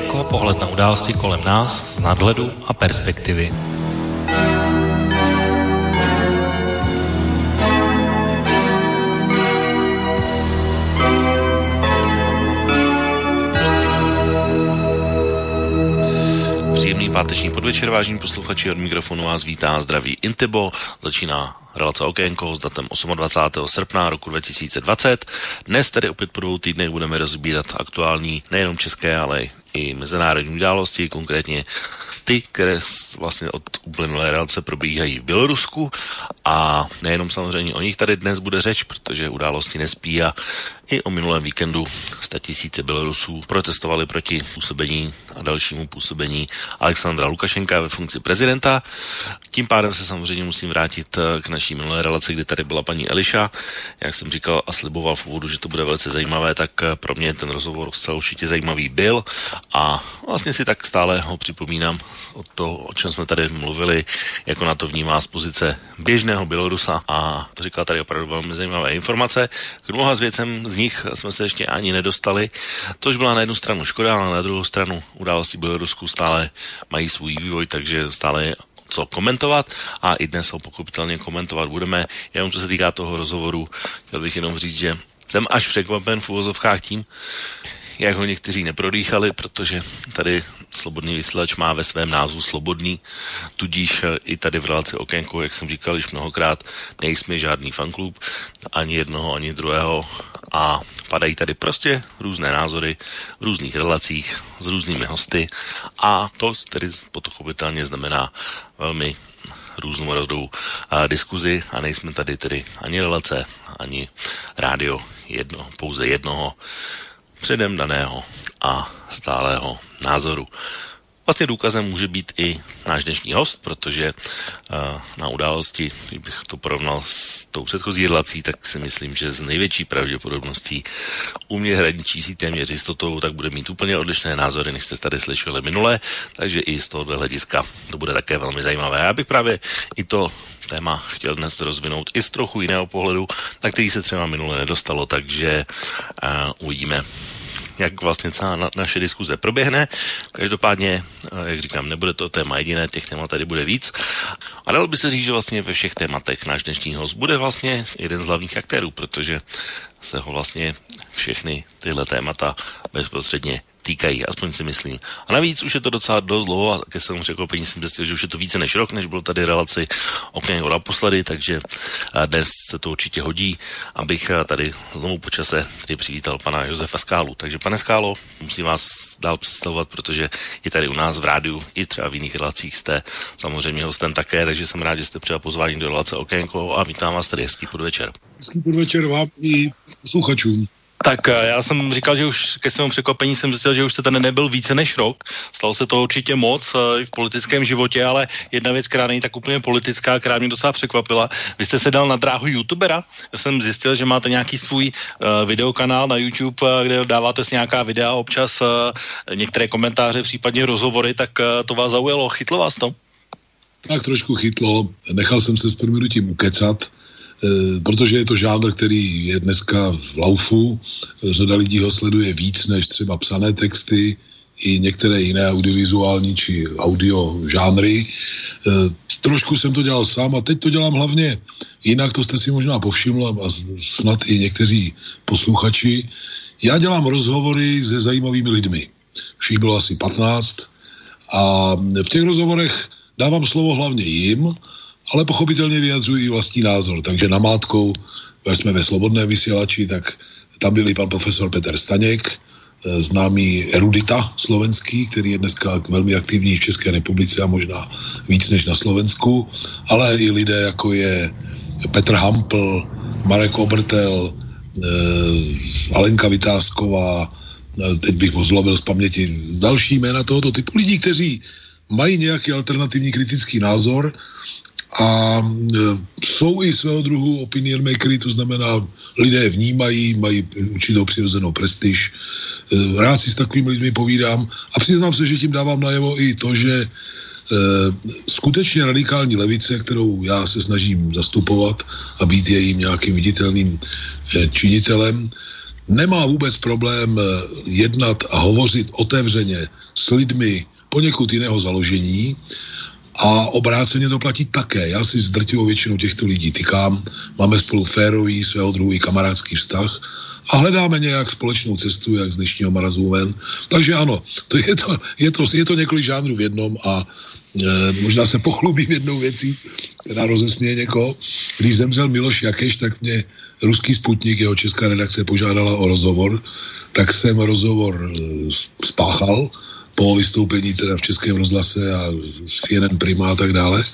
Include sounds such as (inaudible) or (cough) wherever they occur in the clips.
okénko, pohled na události kolem nás z nadhledu a perspektivy. Příjemný páteční podvečer, vážení posluchači, od mikrofonu vás vítá zdraví Intibo. Začíná relace Okénko s datem 28. srpna roku 2020. Dnes tedy opět po dvou týdnech budeme rozbírat aktuální nejenom české, ale i mezinárodní události, konkrétně ty, které vlastně od uplynulé relace probíhají v Bělorusku a nejenom samozřejmě o nich tady dnes bude řeč, protože události nespí a i o minulém víkendu tisíce Bělorusů protestovali proti působení a dalšímu působení Alexandra Lukašenka ve funkci prezidenta. Tím pádem se samozřejmě musím vrátit eh, k naší minulé relaci, kdy tady byla paní Eliša. Jak jsem říkal a sliboval v úvodu, že to bude velice zajímavé, tak eh, pro mě ten rozhovor zcela určitě zajímavý byl a vlastně si tak stále ho připomínám o to, o čem jsme tady mluvili, jako na to vnímá z pozice běžného Bělorusa a to říkal tady opravdu velmi zajímavé informace. K mnoha z věcem z nich jsme se ještě ani nedostali, což byla na jednu stranu škoda, ale na druhou stranu události Bělorusku stále mají svůj vývoj, takže stále je co komentovat a i dnes ho pochopitelně komentovat budeme. Jenom co se týká toho rozhovoru, chtěl bych jenom říct, že jsem až překvapen v úvozovkách tím, jak ho někteří neprodýchali, protože tady Slobodný vysílač má ve svém názvu Slobodný, tudíž eh, i tady v relaci Okénko, jak jsem říkal již mnohokrát, nejsme žádný fanklub, ani jednoho, ani druhého a padají tady prostě různé názory v různých relacích s různými hosty. A to tedy pochopitelně znamená velmi různorodou uh, diskuzi a nejsme tady tedy ani relace, ani rádio jedno, pouze jednoho předem daného a stálého názoru. Vlastně důkazem může být i náš dnešní host, protože uh, na události, kdybych to porovnal s tou předchozí relací, tak si myslím, že z největší pravděpodobností u mě hraničí si téměř jistotou, tak bude mít úplně odlišné názory, než jste tady slyšeli minule, takže i z tohohle hlediska to bude také velmi zajímavé. Já bych právě i to téma chtěl dnes rozvinout i z trochu jiného pohledu, na který se třeba minule nedostalo, takže uh, uvidíme, jak vlastně celá na, naše diskuze proběhne. Každopádně, eh, jak říkám, nebude to téma jediné, těch témat tady bude víc. A dalo by se říct, že vlastně ve všech tématech náš dnešní host bude vlastně jeden z hlavních aktérů, protože se ho vlastně všechny tyhle témata bezprostředně týkají, aspoň si myslím. A navíc už je to docela dost dlouho a ke svému překvapení jsem zjistil, že už je to více než rok, než bylo tady relaci okně naposledy, takže dnes se to určitě hodí, abych tady znovu po čase tady přivítal pana Josefa Skálu. Takže pane Skálo, musím vás dál představovat, protože i tady u nás v rádiu, i třeba v jiných relacích jste samozřejmě hostem také, takže jsem rád, že jste přijal pozvání do relace Okénko a vítám vás tady hezký podvečer. Hezký podvečer vám i posluchačům. Tak eh, já jsem říkal, že už ke svému překvapení jsem zjistil, že už jste tady nebyl více než rok. Stalo se to určitě moc eh, i v politickém životě, ale jedna věc, která není tak úplně politická, která mě docela překvapila. Vy jste se dal na dráhu youtubera. Já jsem zjistil, že máte nějaký svůj uh, videokanál na YouTube, uh, kde dáváte s nějaká videa, občas uh, některé komentáře, případně rozhovory, tak uh, to vás zaujalo. Chytlo vás to? Tak trošku chytlo. Nechal jsem se s proměnutím ukecat Eh, protože je to žánr, který je dneska v laufu. Řada lidí ho sleduje víc než třeba psané texty, i některé jiné audiovizuální či audio žánry. E, trošku jsem to dělal sám a teď to dělám hlavně jinak, to jste si možná povšiml a snad i někteří posluchači. Já dělám rozhovory se zajímavými lidmi. Všich bylo asi 15 a v těch rozhovorech dávám slovo hlavně jim, ale pochopitelně vyjadřují vlastní názor. Takže namátkou, když jsme ve Slobodné vysílači, tak tam byl i pan profesor Petr Staněk, eh, známý erudita slovenský, který je dneska velmi aktivní v České republice a možná víc než na Slovensku, ale i lidé, jako je Petr Hampl, Marek Obrtel, eh, Alenka Vytázková, eh, teď bych ho zlovil z paměti další jména tohoto typu lidí, kteří mají nějaký alternativní kritický názor a e, jsou i svého druhu opinion makery, to znamená, lidé vnímají, mají určitou přirozenou prestiž. E, rád si s takovými lidmi povídám a přiznám se, že tím dávám najevo i to, že e, skutečně radikální levice, kterou já se snažím zastupovat a být jejím nějakým viditelným činitelem, nemá vůbec problém jednat a hovořit otevřeně s lidmi poněkud jiného založení a obráceně to platí také. Já si s drtivou většinou těchto lidí tykám, máme spolu férový, svého druhu i kamarádský vztah a hledáme nějak společnou cestu, jak z dnešního marazu ven. Takže ano, to je, to, je, to, je to několik žánrů v jednom a e, možná se pochlubím jednou věcí, která rozesměje někoho. Když zemřel Miloš Jakeš, tak mě ruský sputnik, jeho česká redakce požádala o rozhovor, tak jsem rozhovor e, spáchal po vystoupení teda v Českém rozhlase a CNN Prima a tak dále.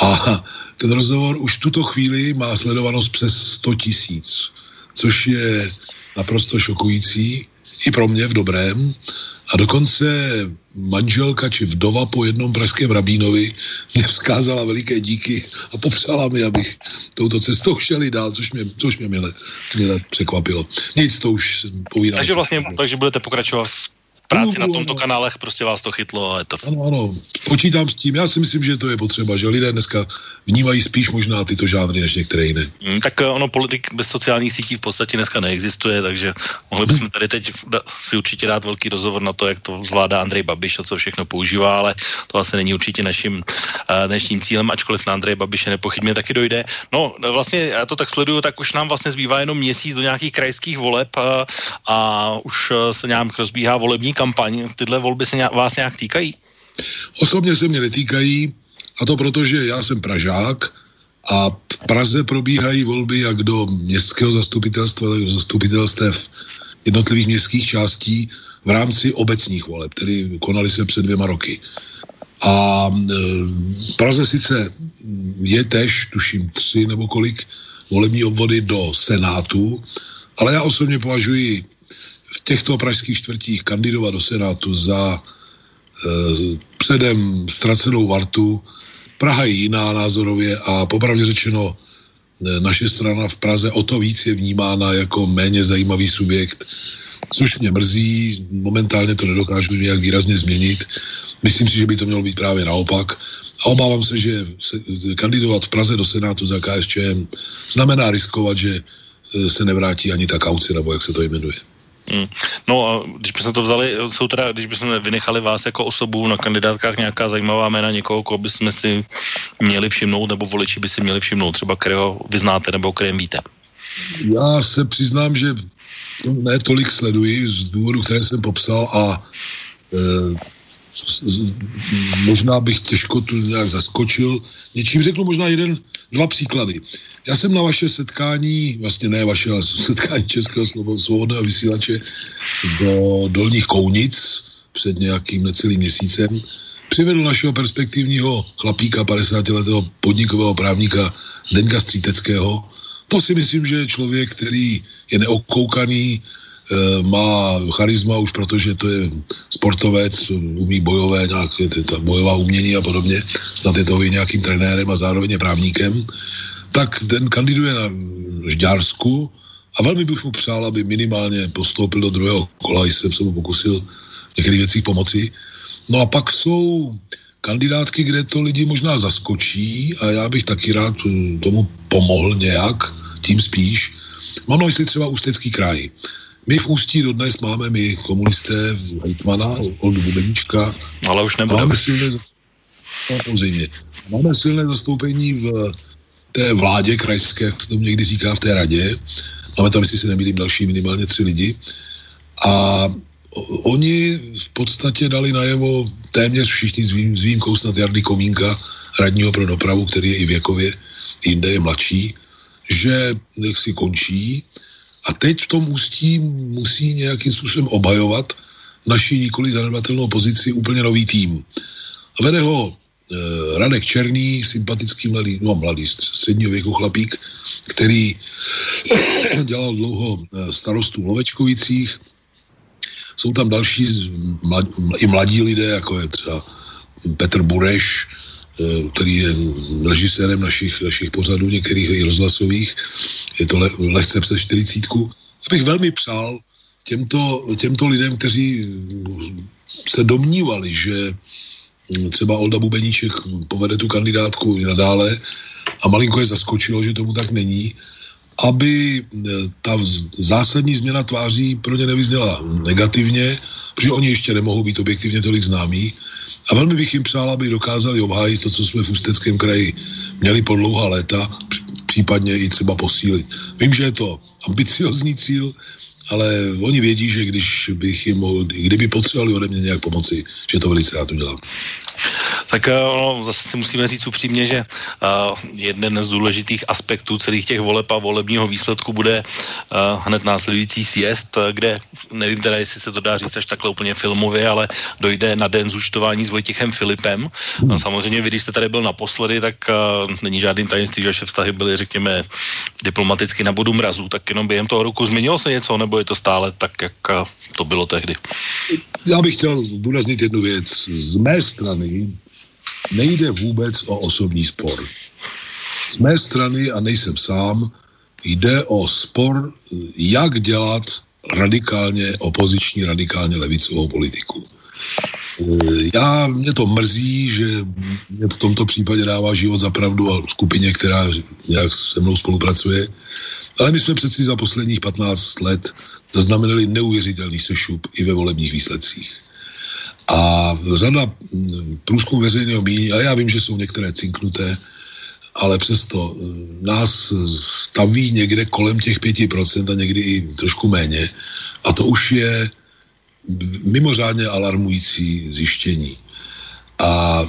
A ten rozhovor už v tuto chvíli má sledovanost přes 100 tisíc což je naprosto šokující, i pro mě v dobrém. A dokonce manželka či vdova po jednom pražském rabínovi mě vzkázala veliké díky a popřála mi, abych touto cestou šel i dál, což mě, což mě mile, mile překvapilo. Nic, to už povídám. Takže vlastně, takže budete pokračovat v práci na tomto kanále prostě vás to chytlo a je to... Ano, ano, počítám s tím. Já si myslím, že to je potřeba, že lidé dneska vnímají spíš možná tyto žánry než některé jiné. Hmm, tak eh, ono politik bez sociálních sítí v podstatě dneska neexistuje, takže mohli bychom tady teď si určitě dát velký rozhovor na to, jak to zvládá Andrej Babiš a co všechno používá, ale to asi není určitě naším uh, dnešním cílem, ačkoliv na Andrej Babiše nepochybně taky dojde. No, vlastně já to tak sleduju, tak už nám vlastně zbývá jenom měsíc do nějakých krajských voleb a, eh, a už se nějak rozbíhá volební kampaň. Tyhle volby se nějak, vás nějak týkají? Osobně se mě netýkají, a to proto, že já jsem Pražák a v Praze probíhají volby jak do městského zastupitelstva, tak do zastupitelstev jednotlivých městských částí v rámci obecních voleb, tedy konaly se před dvěma roky. A e, v Praze sice je tež, tuším, tři nebo kolik volební obvody do Senátu, ale já osobně považuji těchto pražských čtvrtích kandidovat do Senátu za e, předem ztracenou vartu. Praha je jiná názorově a popravdě řečeno e, naše strana v Praze o to víc je vnímána jako méně zajímavý subjekt, což mě mrzí, momentálně to nedokážu nějak výrazně změnit. Myslím si, že by to mělo být právě naopak. A obávám se, že se, kandidovat v Praze do Senátu za KSČM znamená riskovat, že se nevrátí ani ta kauce, nebo jak se to jmenuje. Hmm. No a když bychom to vzali, jsou teda, když bychom vynechali vás jako osobu na kandidátkách nějaká zajímavá jména někoho, koho bychom si měli všimnout, nebo voliči by si měli všimnout, třeba kterého vy znáte, nebo kterém víte? Já se přiznám, že ne tolik sleduji z důvodu, které jsem popsal a e, možná bych těžko tu nějak zaskočil. Něčím řeknu možná jeden, dva příklady. Já jsem na vaše setkání, vlastně ne vaše, ale setkání Českého svobodného vysílače do Dolních Kounic před nějakým necelým měsícem přivedl našeho perspektivního chlapíka, 50-letého podnikového právníka Zdeňka Stříteckého. To si myslím, že je člověk, který je neokoukaný, Eh, má charisma už protože to je sportovec, umí bojové, nějak, ta bojová umění a podobně, snad je to i nějakým trenérem a zároveň je právníkem, tak ten kandiduje na Žďársku a velmi bych mu přál, aby minimálně postoupil do druhého kola, jsem se mu pokusil některých věcí pomoci. No a pak jsou kandidátky, kde to lidi možná zaskočí a já bych taky rád tomu pomohl nějak, tím spíš. Mám na mysli třeba Ústecký kraj. My v Ústí dodnes máme my komunisté hejtmana, Oldu Bubeníčka. Ale už nebude. Máme silné, zastoupení. máme silné zastoupení v té vládě krajské, jak se to někdy říká, v té radě. Máme tam, jestli si nemýlím, další minimálně tři lidi. A oni v podstatě dali najevo téměř všichni s, vým, s výjimkou snad Jardy Komínka, radního pro dopravu, který je i věkově jinde je mladší, že nech si končí a teď v tom ústí musí nějakým způsobem obhajovat naši nikoli zanedbatelnou pozici úplně nový tým. A vede ho Radek Černý, sympatický mladý, no mladý, středního věku chlapík, který (coughs) dělal dlouho e, starostu v Lovečkovicích. Jsou tam další mlad, i mladí lidé, jako je třeba Petr Bureš, e, který je režisérem našich, našich pořadů, některých i rozhlasových je to le, lehce přes 40. Bych velmi přál těmto, těmto lidem, kteří se domnívali, že třeba Olda Bubeníček povede tu kandidátku i nadále a malinko je zaskočilo, že tomu tak není, aby ta zásadní změna tváří pro ně nevyzněla negativně, protože oni ještě nemohou být objektivně tolik známí. A velmi bych jim přál, aby dokázali obhájit to, co jsme v Ústeckém kraji měli po dlouhá léta, případně i třeba posílit. Vím, že je to ambiciozní cíl, ale oni vědí, že když bych jim mohl, kdyby potřebovali ode mě nějak pomoci, že to velice rád udělám. Tak no, zase si musíme říct upřímně, že uh, jeden z důležitých aspektů celých těch voleb a volebního výsledku bude uh, hned následující sjezd, kde nevím teda, jestli se to dá říct až takhle úplně filmově, ale dojde na den zúčtování s Vojtěchem Filipem. No, samozřejmě vy, když jste tady byl naposledy, tak uh, není žádným tajemství, že vaše vztahy byly, řekněme, diplomaticky na bodu mrazu, tak jenom během toho roku změnilo se něco, nebo je to stále tak, jak uh, to bylo tehdy? Já bych chtěl důraznit jednu věc. Z mé strany nejde vůbec o osobní spor. Z mé strany, a nejsem sám, jde o spor, jak dělat radikálně opoziční, radikálně levicovou politiku. Já, mě to mrzí, že mě v tomto případě dává život za pravdu a skupině, která nějak se mnou spolupracuje. Ale my jsme přeci za posledních 15 let zaznamenali neuvěřitelný sešup i ve volebních výsledcích. A řada mm, průzkum veřejného mínění, a já vím, že jsou některé cinknuté, ale přesto mm, nás staví někde kolem těch 5% a někdy i trošku méně. A to už je mimořádně alarmující zjištění. A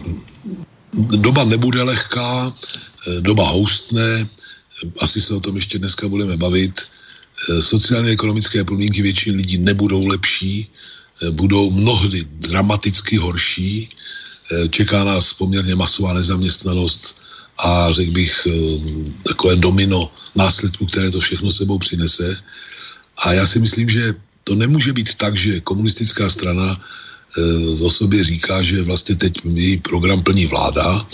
doba nebude lehká, doba houstne, asi se o tom ještě dneska budeme bavit. Sociálně-ekonomické podmínky většiny lidí nebudou lepší, Eh, budou mnohdy dramaticky horší. Eh, čeká nás poměrně masová nezaměstnanost a řekl bych eh, takové domino následků, které to všechno sebou přinese. A já si myslím, že to nemůže být tak, že komunistická strana o sobě říká, že vlastně teď její program plní vláda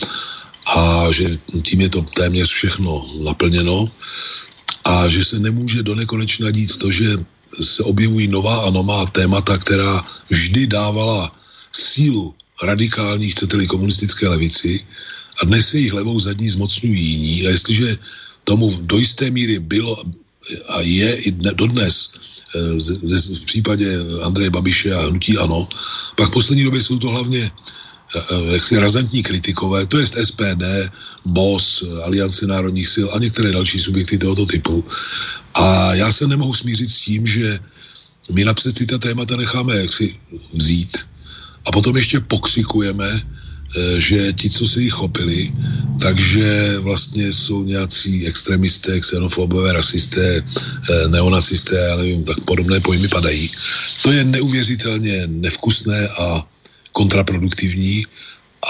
a že tím je to téměř všechno naplněno a že se nemůže do nekonečna dít to, že se objevují nová a nová témata, která vždy dávala sílu radikální, chcete-li komunistické levici a dnes se jich levou zadní zmocňují jiní. A jestliže tomu do jisté míry bylo a je i dodnes eh, v případě Andreje Babiše a Hnutí Ano, pak v poslední době jsou to hlavně jaksi razantní kritikové, to je SPD, BOS, Aliance národních sil a některé další subjekty tohoto typu. A já se nemohu smířit s tím, že my napřed si ta témata necháme jaksi vzít a potom ještě pokřikujeme, eh, že ti, co se jich chopili, takže vlastně jsou nějací extremisté, xenofobové, rasisté, eh, neonacisté, já nevím, tak podobné pojmy padají. To je neuvěřitelně nevkusné a kontraproduktivní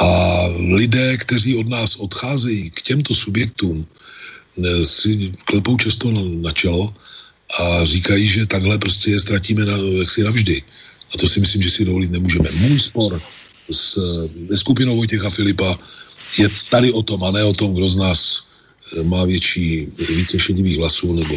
a lidé, kteří od nás odcházejí k těmto subjektům, si klepou často na čelo a říkají, že takhle prostě je ztratíme na, jaksi navždy. A to si myslím, že si dovolit nemůžeme. Můj spor s, s skupinou Vojtěcha Filipa je tady o tom a ne o tom, kdo z nás má větší, více šedivých hlasů, nebo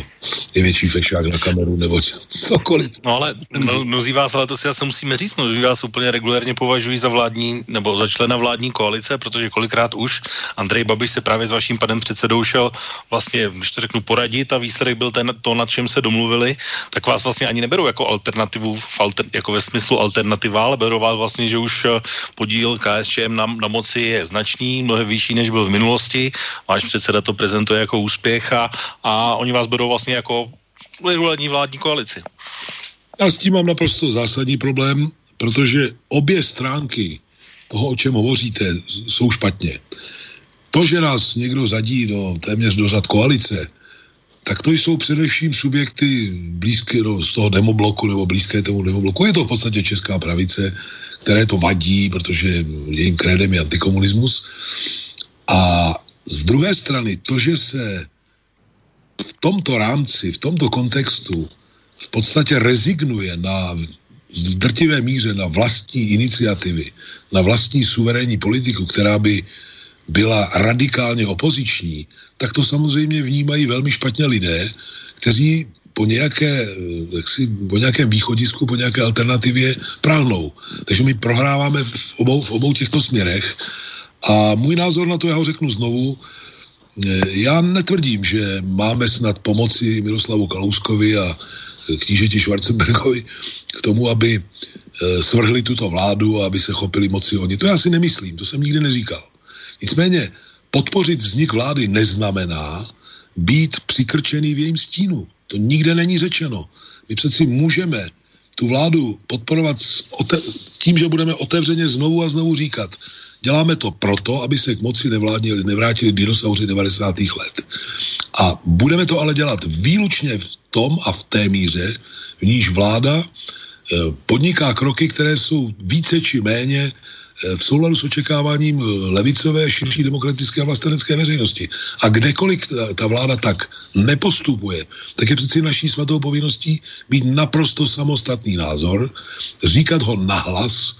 je větší fešák na kameru, nebo cokoliv. No ale no, mnozí vás, ale to si asi musíme říct, mnozí vás úplně regulérně považují za vládní, nebo za člena vládní koalice, protože kolikrát už Andrej Babiš se právě s vaším panem předsedou šel vlastně, když to řeknu, poradit a výsledek byl ten, to, nad čem se domluvili, tak vás vlastně ani neberou jako alternativu, alter, jako ve smyslu alternativa, ale berou vás vlastně, že už eh, podíl KSČM na, na moci je značný, mnohem vyšší, než byl v minulosti. Váš předseda to prezentuje jako úspěch a, a oni vás budou vlastně jako regulární vládní koalici. Já s tím mám naprosto zásadní problém, protože obě stránky toho, o čem hovoříte, jsou špatně. To, že nás někdo zadí do téměř do řad koalice, tak to jsou především subjekty blízké no, z toho demobloku nebo blízké tomu demobloku. Je to v podstatě česká pravice, které to vadí, protože jejím krédem je antikomunismus. A z druhé strany, to, že se v tomto rámci, v tomto kontextu v podstatě rezignuje na v drtivé míře na vlastní iniciativy, na vlastní suverénní politiku, která by byla radikálně opoziční, tak to samozřejmě vnímají velmi špatně lidé, kteří po, nějaké, jaksi, po nějakém východisku, po nějaké alternativě práhnou. Takže my prohráváme v obou, v obou těchto směrech a můj názor na to, já ho řeknu znovu, já netvrdím, že máme snad pomoci Miroslavu Kalouskovi a knížeti Schwarzenbergovi k tomu, aby svrhli tuto vládu a aby se chopili moci oni. To já si nemyslím, to jsem nikdy neříkal. Nicméně podpořit vznik vlády neznamená být přikrčený v jejím stínu. To nikde není řečeno. My přeci můžeme tu vládu podporovat tím, že budeme otevřeně znovu a znovu říkat, děláme to proto, aby se k moci nevládnili, nevrátili dinosauři 90. let. A budeme to ale dělat výlučně v tom a v té míře, v níž vláda eh, podniká kroky, které jsou více či méně Eh, v souladu s očekáváním eh, levicové, širší demokratické a vlastenecké veřejnosti. A kdekoliv ta, ta vláda tak nepostupuje, tak je přeci naší svatou povinností být naprosto samostatný názor, říkat ho nahlas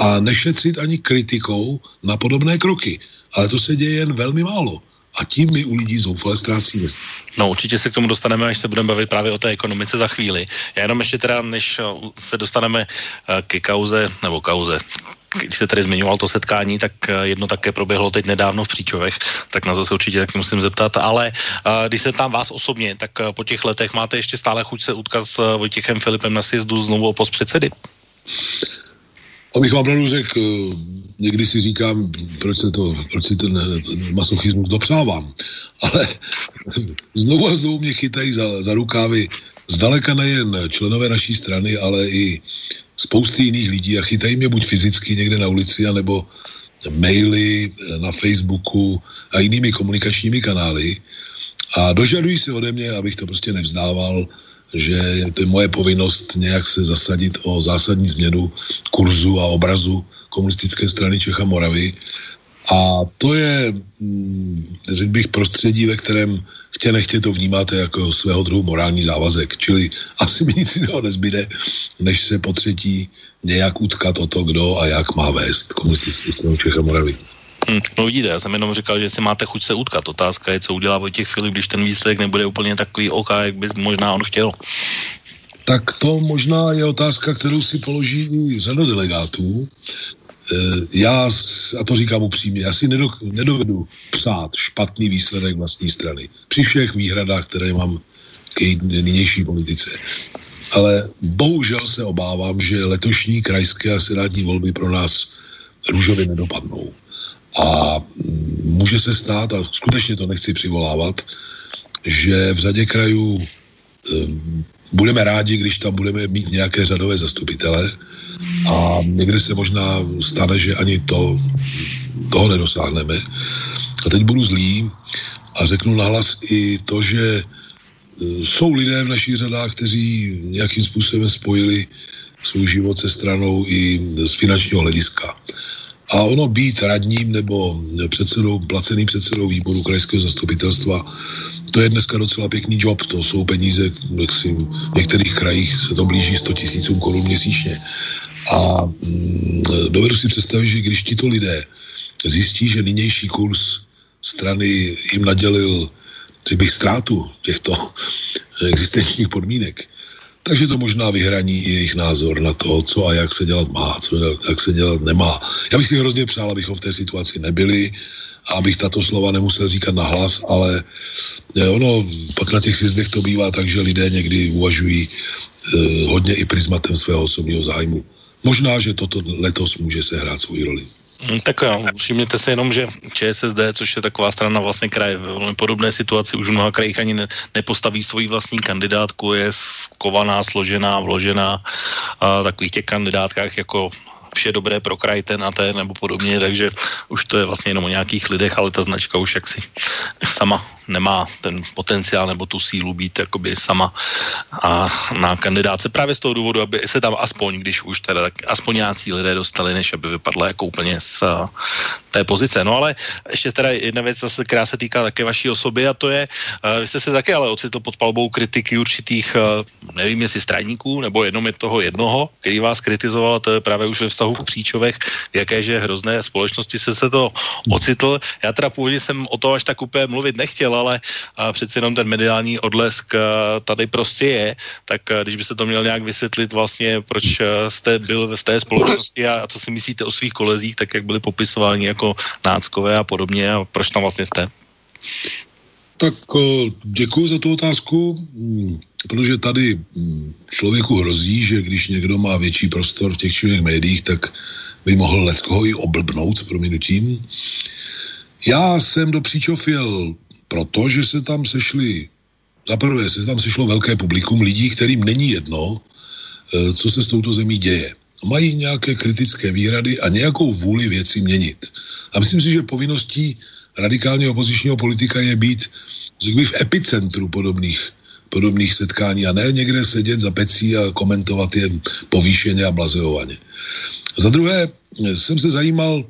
a nešetřit ani kritikou na podobné kroky. Ale to se děje jen velmi málo. A tím my u lidí zoufale ztrácíme. No určitě se k tomu dostaneme, až se budeme bavit právě o té ekonomice za chvíli. Já jenom ještě teda, než se dostaneme ke kauze, nebo kauze, když se tady zmiňoval to setkání, tak eh, jedno také proběhlo teď nedávno v Příčovech, tak na to se určitě taky musím zeptat, ale když se tam vás osobně, tak po těch letech máte ještě stále chuť se utkat s Vojtěchem Filipem na sjezdu znovu o post předsedy? Abych vám pravdu řekl, někdy si říkám, proč se to, proč si ten, ten masochismus dopřávám, ale (laughs) znovu a znovu mě chytají za, za rukávy zdaleka nejen členové naší strany, ale i spousty jiných lidí a chytají mě buď fyzicky někde na ulici, anebo maily na Facebooku a jinými komunikačními kanály. A dožadují se ode mě, abych to prostě nevzdával, že je to moje povinnost nějak se zasadit o zásadní změnu kurzu a obrazu komunistické strany Čecha Moravy a to je, mm, řekl bych, prostředí, ve kterém chtě nechtě to vnímáte jako svého druhu morální závazek. Čili asi mi nic jiného nezbyde, než se po třetí nějak utkat o to, kdo a jak má vést komunistickou stranu Čecha Moravy. Hmm, no vidíte, já jsem jenom říkal, že si máte chuť se utkat. Otázka je, co udělá Vojtěch Filip, když ten výsledek nebude úplně takový OK, jak by možná on chtěl. Tak to možná je otázka, kterou si položí i řada delegátů. Eh, já, a to říkám upřímně, já si nedovedu psát špatný výsledek vlastní strany. Při všech výhradách, které mám k nynější politice. Ale bohužel se obávám, že letošní krajské a senátní volby pro nás růžově nedopadnou. A může se stát, a skutečně to nechci přivolávat, že v řadě krajů e, budeme rádi, když tam budeme mít nějaké řadové zastupitele, a někdy se možná stane, že ani to, toho nedosáhneme. A teď budu zlý a řeknu nahlas i to, že e, jsou lidé v našich řadách, kteří nějakým způsobem spojili svůj život se stranou i z finančního hlediska. A ono být radním nebo předsedou, placeným předsedou výboru krajského zastupitelstva, to je dneska docela pěkný job. To jsou peníze, jak si v některých krajích se to blíží 100 tisícům korun měsíčně. A mm, dovedu si představit, že když tito lidé zjistí, že nynější kurz strany jim nadělil bych ztrátu těchto existenčních podmínek, takže to možná vyhraní jejich názor na to, co a jak se dělat má, co jak se dělat nemá. Já bych si hrozně přál, abychom v té situaci nebyli a abych tato slova nemusel říkat na hlas, ale eh, ono pak na těch sjezdech to bývá tak, že lidé někdy uvažují eh, hodně i prismatem svého osobního zájmu. Možná, že toto letos může se hrát svou roli. Hmm, tak jo, všimněte si jenom, že ČSSD, což je taková strana vlastně kraj v velmi podobné situaci, už v mnoha krajích ani ne, nepostaví svoji vlastní kandidátku, je skovaná, složená, vložená a takových těch kandidátkách jako vše dobré pro kraj ten a ten nebo podobně, takže už to je vlastně jenom o nějakých lidech, ale ta značka už jaksi sama nemá ten potenciál nebo tu sílu být jakoby sama a na kandidáce. Právě z toho důvodu, aby se tam aspoň, když už teda, tak aspoň nějací lidé dostali, než aby vypadla jako úplně z té pozice. No ale ještě teda jedna věc, zase, která se týká také vaší osoby a to je, uh, vy jste se také ale ocitl pod palbou kritiky určitých, uh, nevím jestli straníků, nebo jenom je toho jednoho, který vás kritizoval, to je právě už ve vztahu k Příčovech, jaké že hrozné společnosti se se to ocitl. Já teda původně jsem o to až tak úplně mluvit nechtěl, ale a přeci jenom ten mediální odlesk tady prostě je, tak když byste to měl nějak vysvětlit vlastně, proč jste byl v té společnosti a co si myslíte o svých kolezích, tak jak byli popisováni jako náckové a podobně a proč tam vlastně jste? Tak děkuji za tu otázku, hmm, protože tady hmm, člověku hrozí, že když někdo má větší prostor v těch čivých médiích, tak by mohl leckoho i oblbnout s prominutím. Já jsem do Příčov jel proto, že se tam sešli, zaprvé se tam sešlo velké publikum lidí, kterým není jedno, e, co se s touto zemí děje. Mají nějaké kritické výhrady a nějakou vůli věci měnit. A myslím si, že povinností radikálně opozičního politika je být v epicentru podobných, podobných setkání a ne někde sedět za pecí a komentovat jen povýšeně a blazeovaně. Za druhé jsem se zajímal,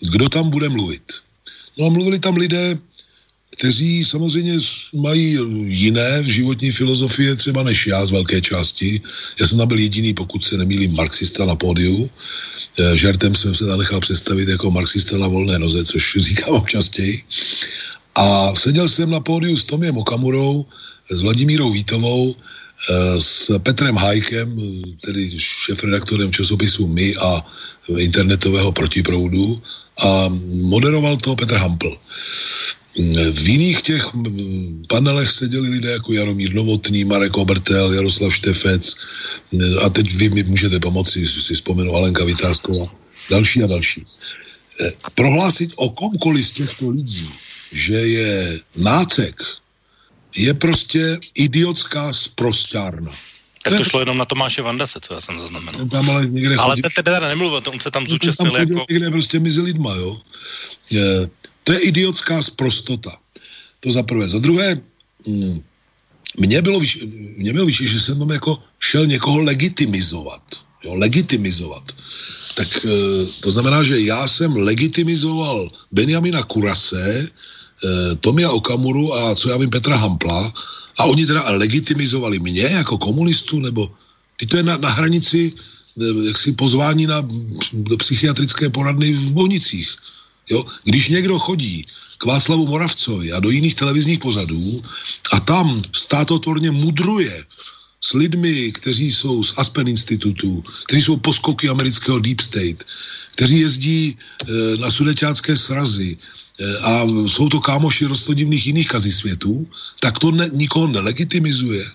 kdo tam bude mluvit. No a mluvili tam lidé, kteří samozřejmě mají jiné v životní filozofie třeba než já z velké části. Já jsem tam byl jediný, pokud se nemýlím, marxista na pódiu. Eh, žertem jsem se tam nechal představit jako marxista na volné noze, což (laughs) říkám častěji. A seděl jsem na pódiu s Tomiem Okamurou, s Vladimírou Vítovou, eh, s Petrem Hajkem, tedy šefredaktorem časopisu My a internetového protiproudu a moderoval to Petr Hampl. V jiných těch panelech seděli lidé jako Jaromír Novotný, Marek Obertel, Jaroslav Štefec a teď vy mi můžete pomoci, si vzpomenu Alenka Vytázková, další a další. Eh, prohlásit o komkoliv z těchto lidí, že je nácek, je prostě idiotská sprostárna. Tak to šlo jenom na Tomáše Vandase, co já jsem zaznamenal. Tam ale někde ale teď teda nemluvil, on se tam zúčastnil tam jako... Někde prostě mezi lidma, jo. Je, to je idiotská sprostota. To za prvé. Za druhé, mm, mně bylo, vyš, mně bylo vyšší, že jsem tam jako šel někoho legitimizovat. Jo, legitimizovat. Tak e, to znamená, že já jsem legitimizoval Benjamina Kurase, e, Tomia Okamuru a co já vím Petra Hampla a oni teda legitimizovali mě jako komunistu, nebo ty to je na, na hranici e, jaksi pozvání na, do psychiatrické poradny v Bohnicích. Jo? Když někdo chodí k Václavu Moravcovi a do jiných televizních pozadů a tam státotvorně mudruje s lidmi, kteří jsou z Aspen Institutu, kteří jsou poskoky amerického Deep State, kteří jezdí e, na sudeťácké srazy e, a jsou to kámoši roztodivných jiných kazy světů, tak to ne, nikoho nelegitimizuje,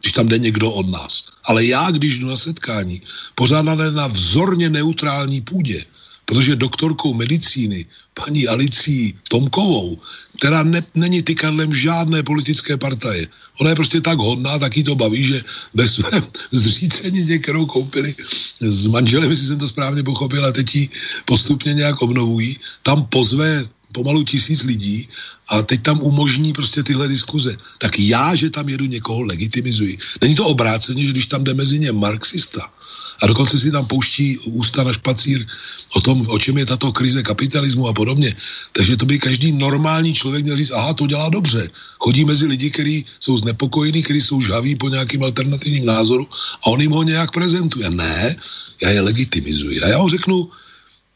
když tam jde někdo od nás. Ale já, když jdu na setkání, pořádané na vzorně neutrální půdě, protože doktorkou medicíny, paní Alicí Tomkovou, která ne, není tykadlem žádné politické partaje. Ona je prostě tak hodná, taky to baví, že ve svém (laughs) zřícení, kterou koupili s manželem, jestli jsem to správně pochopil, a teď ji postupně nějak obnovují, tam pozve pomalu tisíc lidí a teď tam umožní prostě tyhle diskuze. Tak já, že tam jedu někoho legitimizuji. Není to obráceně, že když tam jde mezi ně marxista, a dokonce si tam pouští ústa na špacír o tom, o čem je tato krize kapitalismu a podobně. Takže to by každý normální člověk měl říct, aha, to dělá dobře. Chodí mezi lidi, kteří jsou znepokojení, kteří jsou žhaví po nějakým alternativním názoru a on jim ho nějak prezentuje. Ne, já je legitimizuji. A já ho řeknu,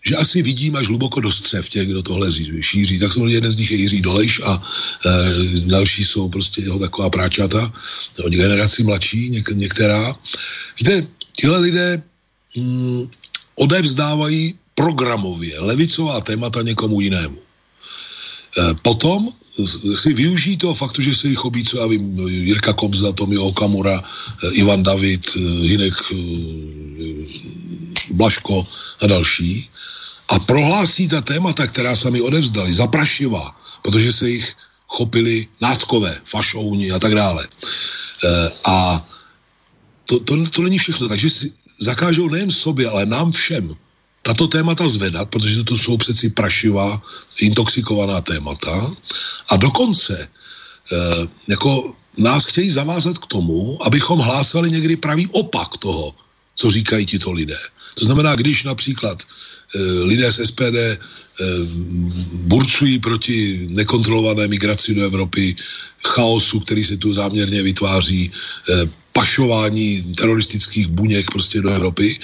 že asi vidím až hluboko do střev těch, kdo tohle šíří. Tak samozřejmě jeden z nich je Jiří Dolejš a e, další jsou prostě jeho taková práčata, o generaci mladší, něk, některá. Víte, tihle lidé mm, odevzdávají programově levicová témata někomu jinému. E, potom si využijí toho faktu, že se jich chopí, co já vím, Jirka Kobza, Tomi Okamura, e, Ivan David, e, Hinek Blaško a další a prohlásí ta témata, která sami odevzdali, za prašivá, protože se jich chopili náckové, fašouni a tak dále. A to, to, to není všechno. Takže si zakážou nejen sobě, ale nám všem tato témata zvedat, protože to jsou přeci prašivá, intoxikovaná témata. A dokonce e, jako nás chtějí zavázat k tomu, abychom hlásali někdy pravý opak toho, co říkají tito lidé. To znamená, když například e, lidé z SPD e, burcují proti nekontrolované migraci do Evropy, chaosu, který se tu záměrně vytváří, e, pašování teroristických buněk prostě do Evropy,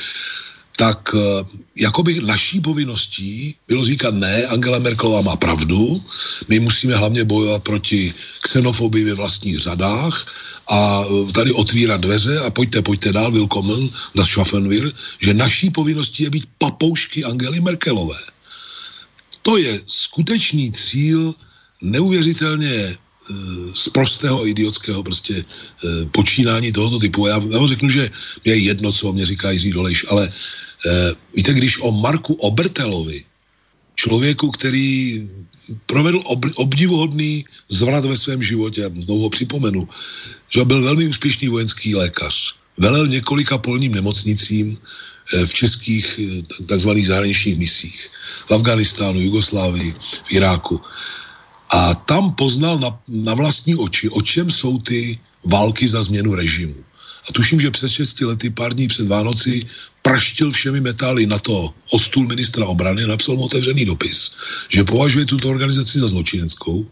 tak eh, jakoby naší povinností bylo říkat ne, Angela Merkelová má pravdu, my musíme hlavně bojovat proti xenofobii ve vlastních řadách a eh, tady otvírat dveře a pojďte, pojďte dál, willkommen, das schaffen wir, že naší povinností je být papoušky Angely Merkelové. To je skutečný cíl neuvěřitelně z prostého idiotského prostě počínání tohoto typu. Já, vám řeknu, že je jedno, co mě říká Jiří Dolejš, ale víte, když o Marku Obertelovi, člověku, který provedl ob, obdivuhodný zvrat ve svém životě, znovu ho připomenu, že byl velmi úspěšný vojenský lékař, velel několika polním nemocnicím eh, v českých eh, takzvaných zahraničních misích. V Afganistánu, Jugoslávii, v Iráku. A tam poznal na, na vlastní oči, o čem jsou ty války za změnu režimu. A tuším, že před 6 lety, pár dní před Vánoci, praštil všemi metály na to o stůl ministra obrany, napsal mu otevřený dopis, že považuje tuto organizaci za zločineckou,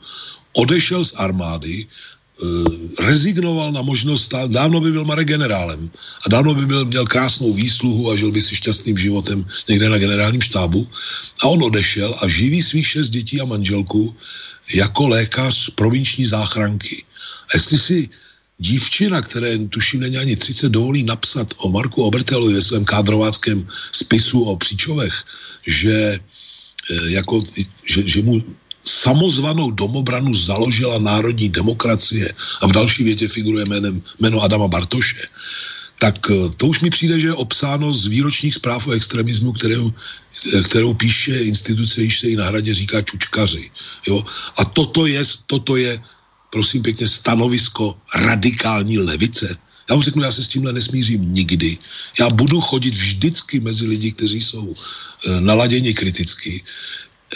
odešel z armády, Eh, rezignoval na možnost, dávno by byl Marek generálem a dávno by byl, měl krásnou výsluhu a žil by si šťastným životem někde na generálním štábu a on odešel a živí svých šest dětí a manželku jako lékař provinční záchranky. A jestli si dívčina, které tuším není ani 30, dovolí napsat o Marku Obertelovi ve svém kádrováckém spisu o příčovech, že, eh, jako, že, že mu samozvanou domobranu založila národní demokracie a v další větě figuruje jménem, jméno Adama Bartoše, tak eh, to už mi přijde, že je obsáno z výročních zpráv o extremismu, kterou, eh, kterou píše instituce, již se jí na hradě říká čučkaři. Jo? A toto je, toto je, prosím pěkně, stanovisko radikální levice. Já vám řeknu, já se s tímhle nesmířím nikdy. Já budu chodit vždycky mezi lidi, kteří jsou e, naladěni kriticky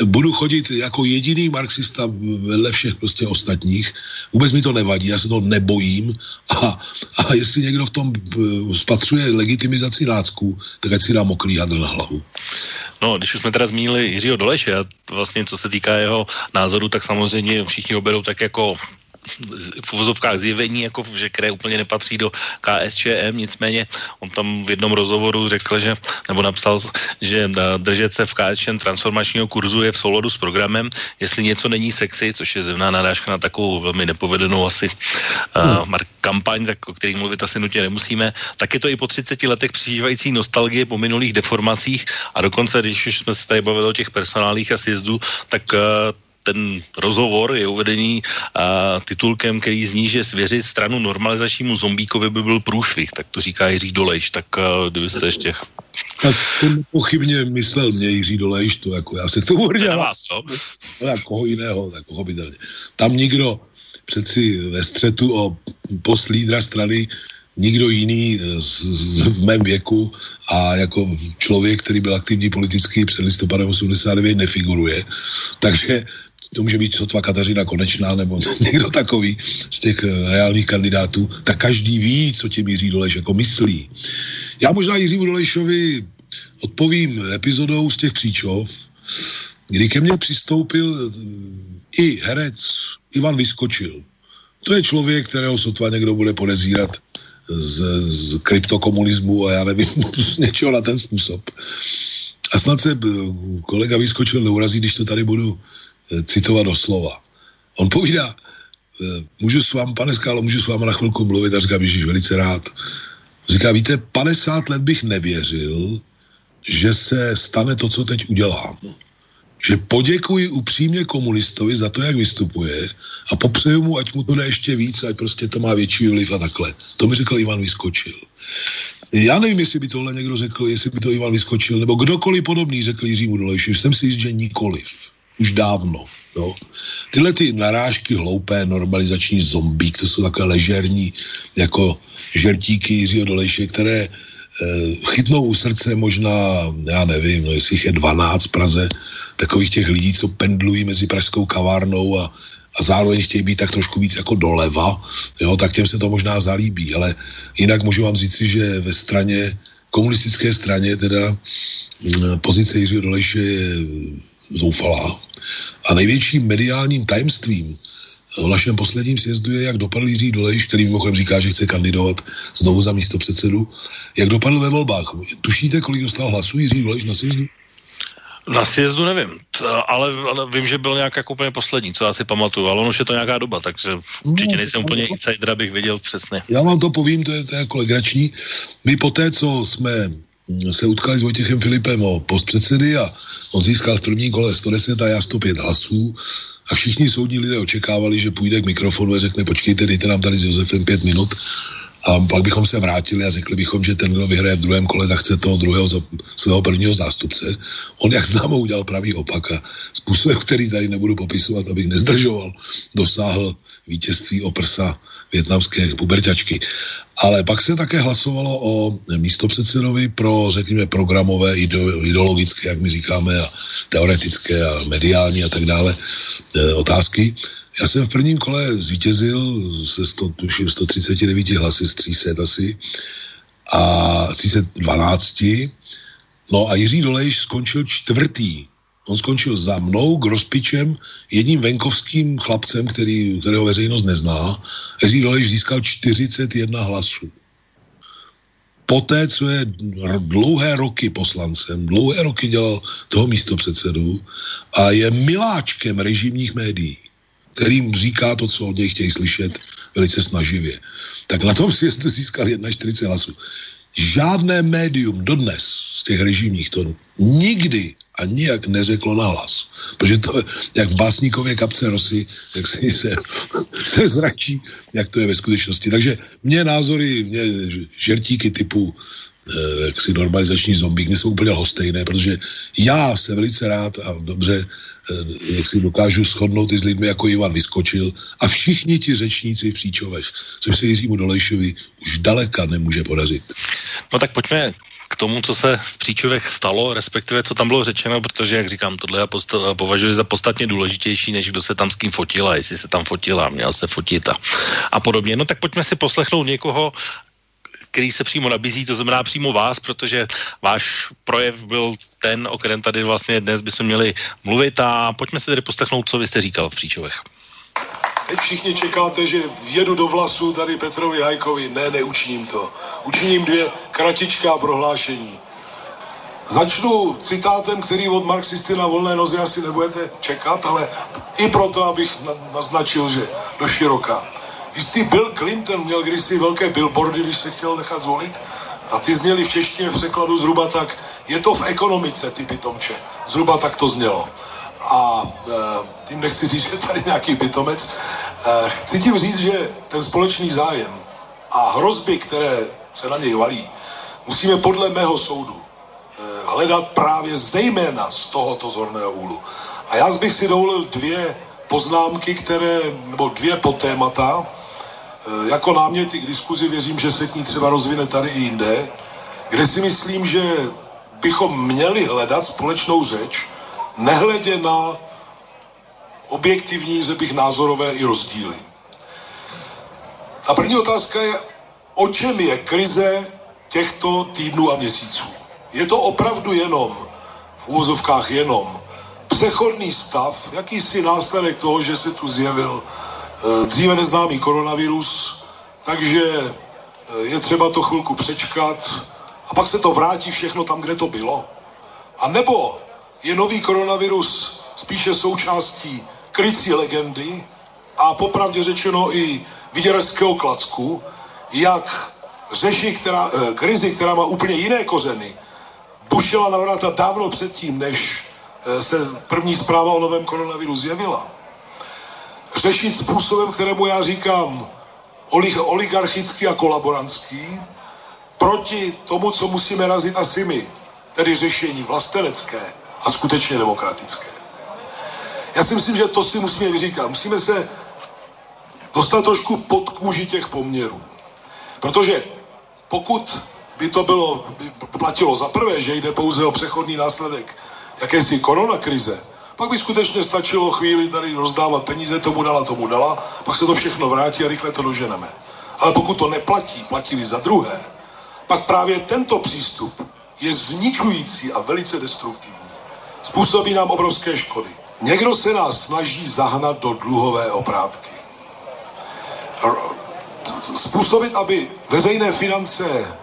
budu chodit jako jediný marxista vedle všech prostě ostatních. Vůbec mi to nevadí, já se to nebojím a, a jestli někdo v tom eh, spatřuje legitimizaci nácků, tak ať si dá mokrý hadr na hlavu. No, když už jsme teda zmínili Jiřího Doleše vlastně co se týká jeho názoru, tak samozřejmě všichni ho berou tak jako v uvozovkách zjevení, jako, že které úplně nepatří do KSČM, nicméně on tam v jednom rozhovoru řekl, že, nebo napsal, že držet se v KSČM transformačního kurzu je v souladu s programem, jestli něco není sexy, což je zevná narážka na takovou velmi nepovedenou asi uh, kampaň, tak, o který mluvit asi nutně nemusíme, tak je to i po 30 letech přižívající nostalgie po minulých deformacích a dokonce, když už jsme se tady bavili o těch personálích a sjezdu, tak uh, ten rozhovor je uvedený uh, titulkem, který zní, že svěřit stranu normalizačnímu zombíkovi by byl průšvih, tak to říká Jiří Dolejš, tak uh, kdybyste ještě... Tak to pochybně myslel mě Jiří Dolejš, to jako já se to tomu co? No, jak koho jiného, tak pochopitelně. Tam nikdo přeci ve střetu o post lídra strany nikdo jiný z, z, v mém věku a jako člověk, který byl aktivní politicky před listopadem 89 nefiguruje. Takže to může být sotva Kateřina Konečná nebo (laughs) někdo takový z těch eh, reálných kandidátů, tak každý ví, co tím Jiří Dolejš jako myslí. Já možná Jiřímu Dolejšovi odpovím epizodou z těch příčov, kdy ke mně přistoupil eh, i herec Ivan Vyskočil. To je člověk, kterého sotva někdo bude podezírat z, z kryptokomunismu a já nevím, (laughs) z něčeho na ten způsob. A snad se eh, kolega Vyskočil neurazí, když to tady budu citovat doslova. On povídá, eh, můžu s vámi, pane Skálo, můžu s vámi na chvilku mluvit a říká, Ježíš, velice rád. Říká, víte, 50 let bych nevěřil, že se stane to, co teď udělám. Že poděkuji upřímně komunistovi za to, jak vystupuje a popřeju mu, ať mu to jde ještě víc, ať prostě to má větší vliv a takhle. To mi řekl Ivan Vyskočil. Já nevím, jestli by tohle někdo řekl, jestli by to Ivan Vyskočil, nebo kdokoliv podobný řekl Jiřímu Dolejši. Jsem si jist, že nikoliv už dávno. Jo. Tyhle ty narážky hloupé, normalizační zombík, to jsou takové ležerní, jako žertíky Jiřího Dolejše, které e, chytnou u srdce možná, já nevím, no jestli jich je 12 v Praze, takových těch lidí, co pendlují mezi pražskou kavárnou a, a zároveň chtějí být tak trošku víc jako doleva, jo, tak těm se to možná zalíbí, ale jinak můžu vám říci, že ve straně, komunistické straně teda pozice Jiřího Dolejše je zoufalá. A největším mediálním tajemstvím v našem posledním sjezdu je, jak dopadl Jiří Dolejš, který mimochodem říká, že chce kandidovat znovu za místo předsedu, jak dopadl ve volbách. Tušíte, kolik dostal hlasů Jiří Dolejš na sjezdu? Na sjezdu nevím, ale, ale vím, že byl nějak jako úplně poslední, co já si pamatuju, ale ono už je to nějaká doba, takže určitě no, nejsem no, úplně insider, abych věděl přesně. Já vám to povím, to je, to je jako legrační. My po té, co jsme se utkali s Vojtěchem Filipem o post předsedy a on získal v prvním kole 110 a já 105 hlasů a všichni soudní lidé očekávali, že půjde k mikrofonu a řekne, počkejte, dejte nám tady s Josefem pět minut a pak bychom se vrátili a řekli bychom, že ten, kdo vyhraje v druhém kole, tak chce toho druhého svého prvního zástupce. On, jak známo, udělal pravý opak a způsobem, který tady nebudu popisovat, abych nezdržoval, dosáhl vítězství o prsa větnamské puberťačky. Ale pak se také hlasovalo o místopředsedovi pro, řekněme, programové, ideologické, jak my říkáme, a teoretické a mediální a tak dále e, otázky. Já jsem v prvním kole zvítězil se 100, tuším 139 hlasy z 300 asi a 312. No a Jiří Dolejš skončil čtvrtý. On skončil za mnou, Grospičem, jedním venkovským chlapcem, který, kterého veřejnost nezná. Jiří Dolejš získal 41 hlasů. Poté, co je dlouhé roky poslancem, dlouhé roky dělal toho místo předsedu a je miláčkem režimních médií kterým říká to, co od něj chtějí slyšet velice snaživě. Tak na tom sjezdu (laughs) získal 41 hlasů. Žádné médium dodnes z těch režimních tonů nikdy a nijak neřeklo na hlas. Protože to, jak v básníkově kapce Rosy, jak si se, (laughs) se zračí, jak to je ve skutečnosti. Takže mě názory, mě žertíky typu eh, jaksi normalizační zombík, my jsou úplně lhostejné, protože já se velice rád a dobře Eh, jak si dokážu shodnout i s lidmi, jako Ivan Vyskočil a všichni ti řečníci v Příčovech, což se Jiřímu Dolejšovi už daleka nemůže podařit. No tak pojďme k tomu, co se v Příčovech stalo, respektive co tam bylo řečeno, protože, jak říkám, tohle já posta- považuji za podstatně důležitější, než kdo se tam s kým fotila, jestli se tam fotila, měl se fotit a, a podobně. No tak pojďme si poslechnout někoho, který se přímo nabízí, to znamená přímo vás, protože váš projev byl ten, o kterém tady vlastně dnes bychom měli mluvit a pojďme se tedy poslechnout, co vy jste říkal v Příčovech. Teď všichni čekáte, že vjedu do vlasu tady Petrovi Hajkovi. Ne, neučiním to. Učiním dvě kratičká prohlášení. Začnu citátem, který od marxisty na volné noze asi nebudete čekat, ale i proto, abych naznačil, že do široka. Jistý Bill Clinton měl kdysi velké billboardy, když se chtěl nechat zvolit a ty zněly v češtině v překladu zhruba tak, je to v ekonomice, ty pitomče. Zhruba tak to znělo. A e, tím nechci říct, (laughs) že tady nějaký pitomec. E, chci tím říct, že ten společný zájem a hrozby, které se na něj valí, musíme podle mého soudu e, hledat právě zejména z tohoto zorného úhlu. A já bych si dovolil dvě poznámky, které, nebo dvě potémata, jako náměty k diskuzi věřím, že se k ní třeba rozvine tady i jinde, kde si myslím, že bychom měli hledat společnou řeč, nehledě na objektivní, že bych názorové i rozdíly. A první otázka je, o čem je krize těchto týdnů a měsíců? Je to opravdu jenom, v úvozovkách jenom, přechodný stav, jakýsi následek toho, že se tu zjevil Eh, dříve neznámý koronavirus, takže eh, je třeba to chvilku přečkat a pak se to vrátí všechno tam, kde to bylo. A nebo je nový koronavirus spíše součástí krycí legendy a popravdě řečeno i vyděračského klacku, jak řeší která, eh, krizi, která má úplně jiné kořeny, bušila na vrata dávno předtím, než se první zpráva o novém koronaviru zjevila. Řešit způsobem, kterému já říkám oligarchický a kolaborantský, proti tomu, co musíme razit asi my, tedy řešení vlastenecké a skutečně demokratické. Já si myslím, že to si musíme vyříkat. Musíme se dostat trošku pod kůži těch poměrů. Protože pokud by to bylo, by platilo za prvé, že jde pouze o přechodný následek jakési koronakrize, pak by skutečně stačilo chvíli tady rozdávat peníze, tomu dala, tomu dala, pak se to všechno vrátí a rychle to doženeme. Ale pokud to neplatí, platili za druhé, pak právě tento přístup je zničující a velice destruktivní. Způsobí nám obrovské škody. Někdo se nás snaží zahnat do dluhové oprátky. Způsobit, aby veřejné finance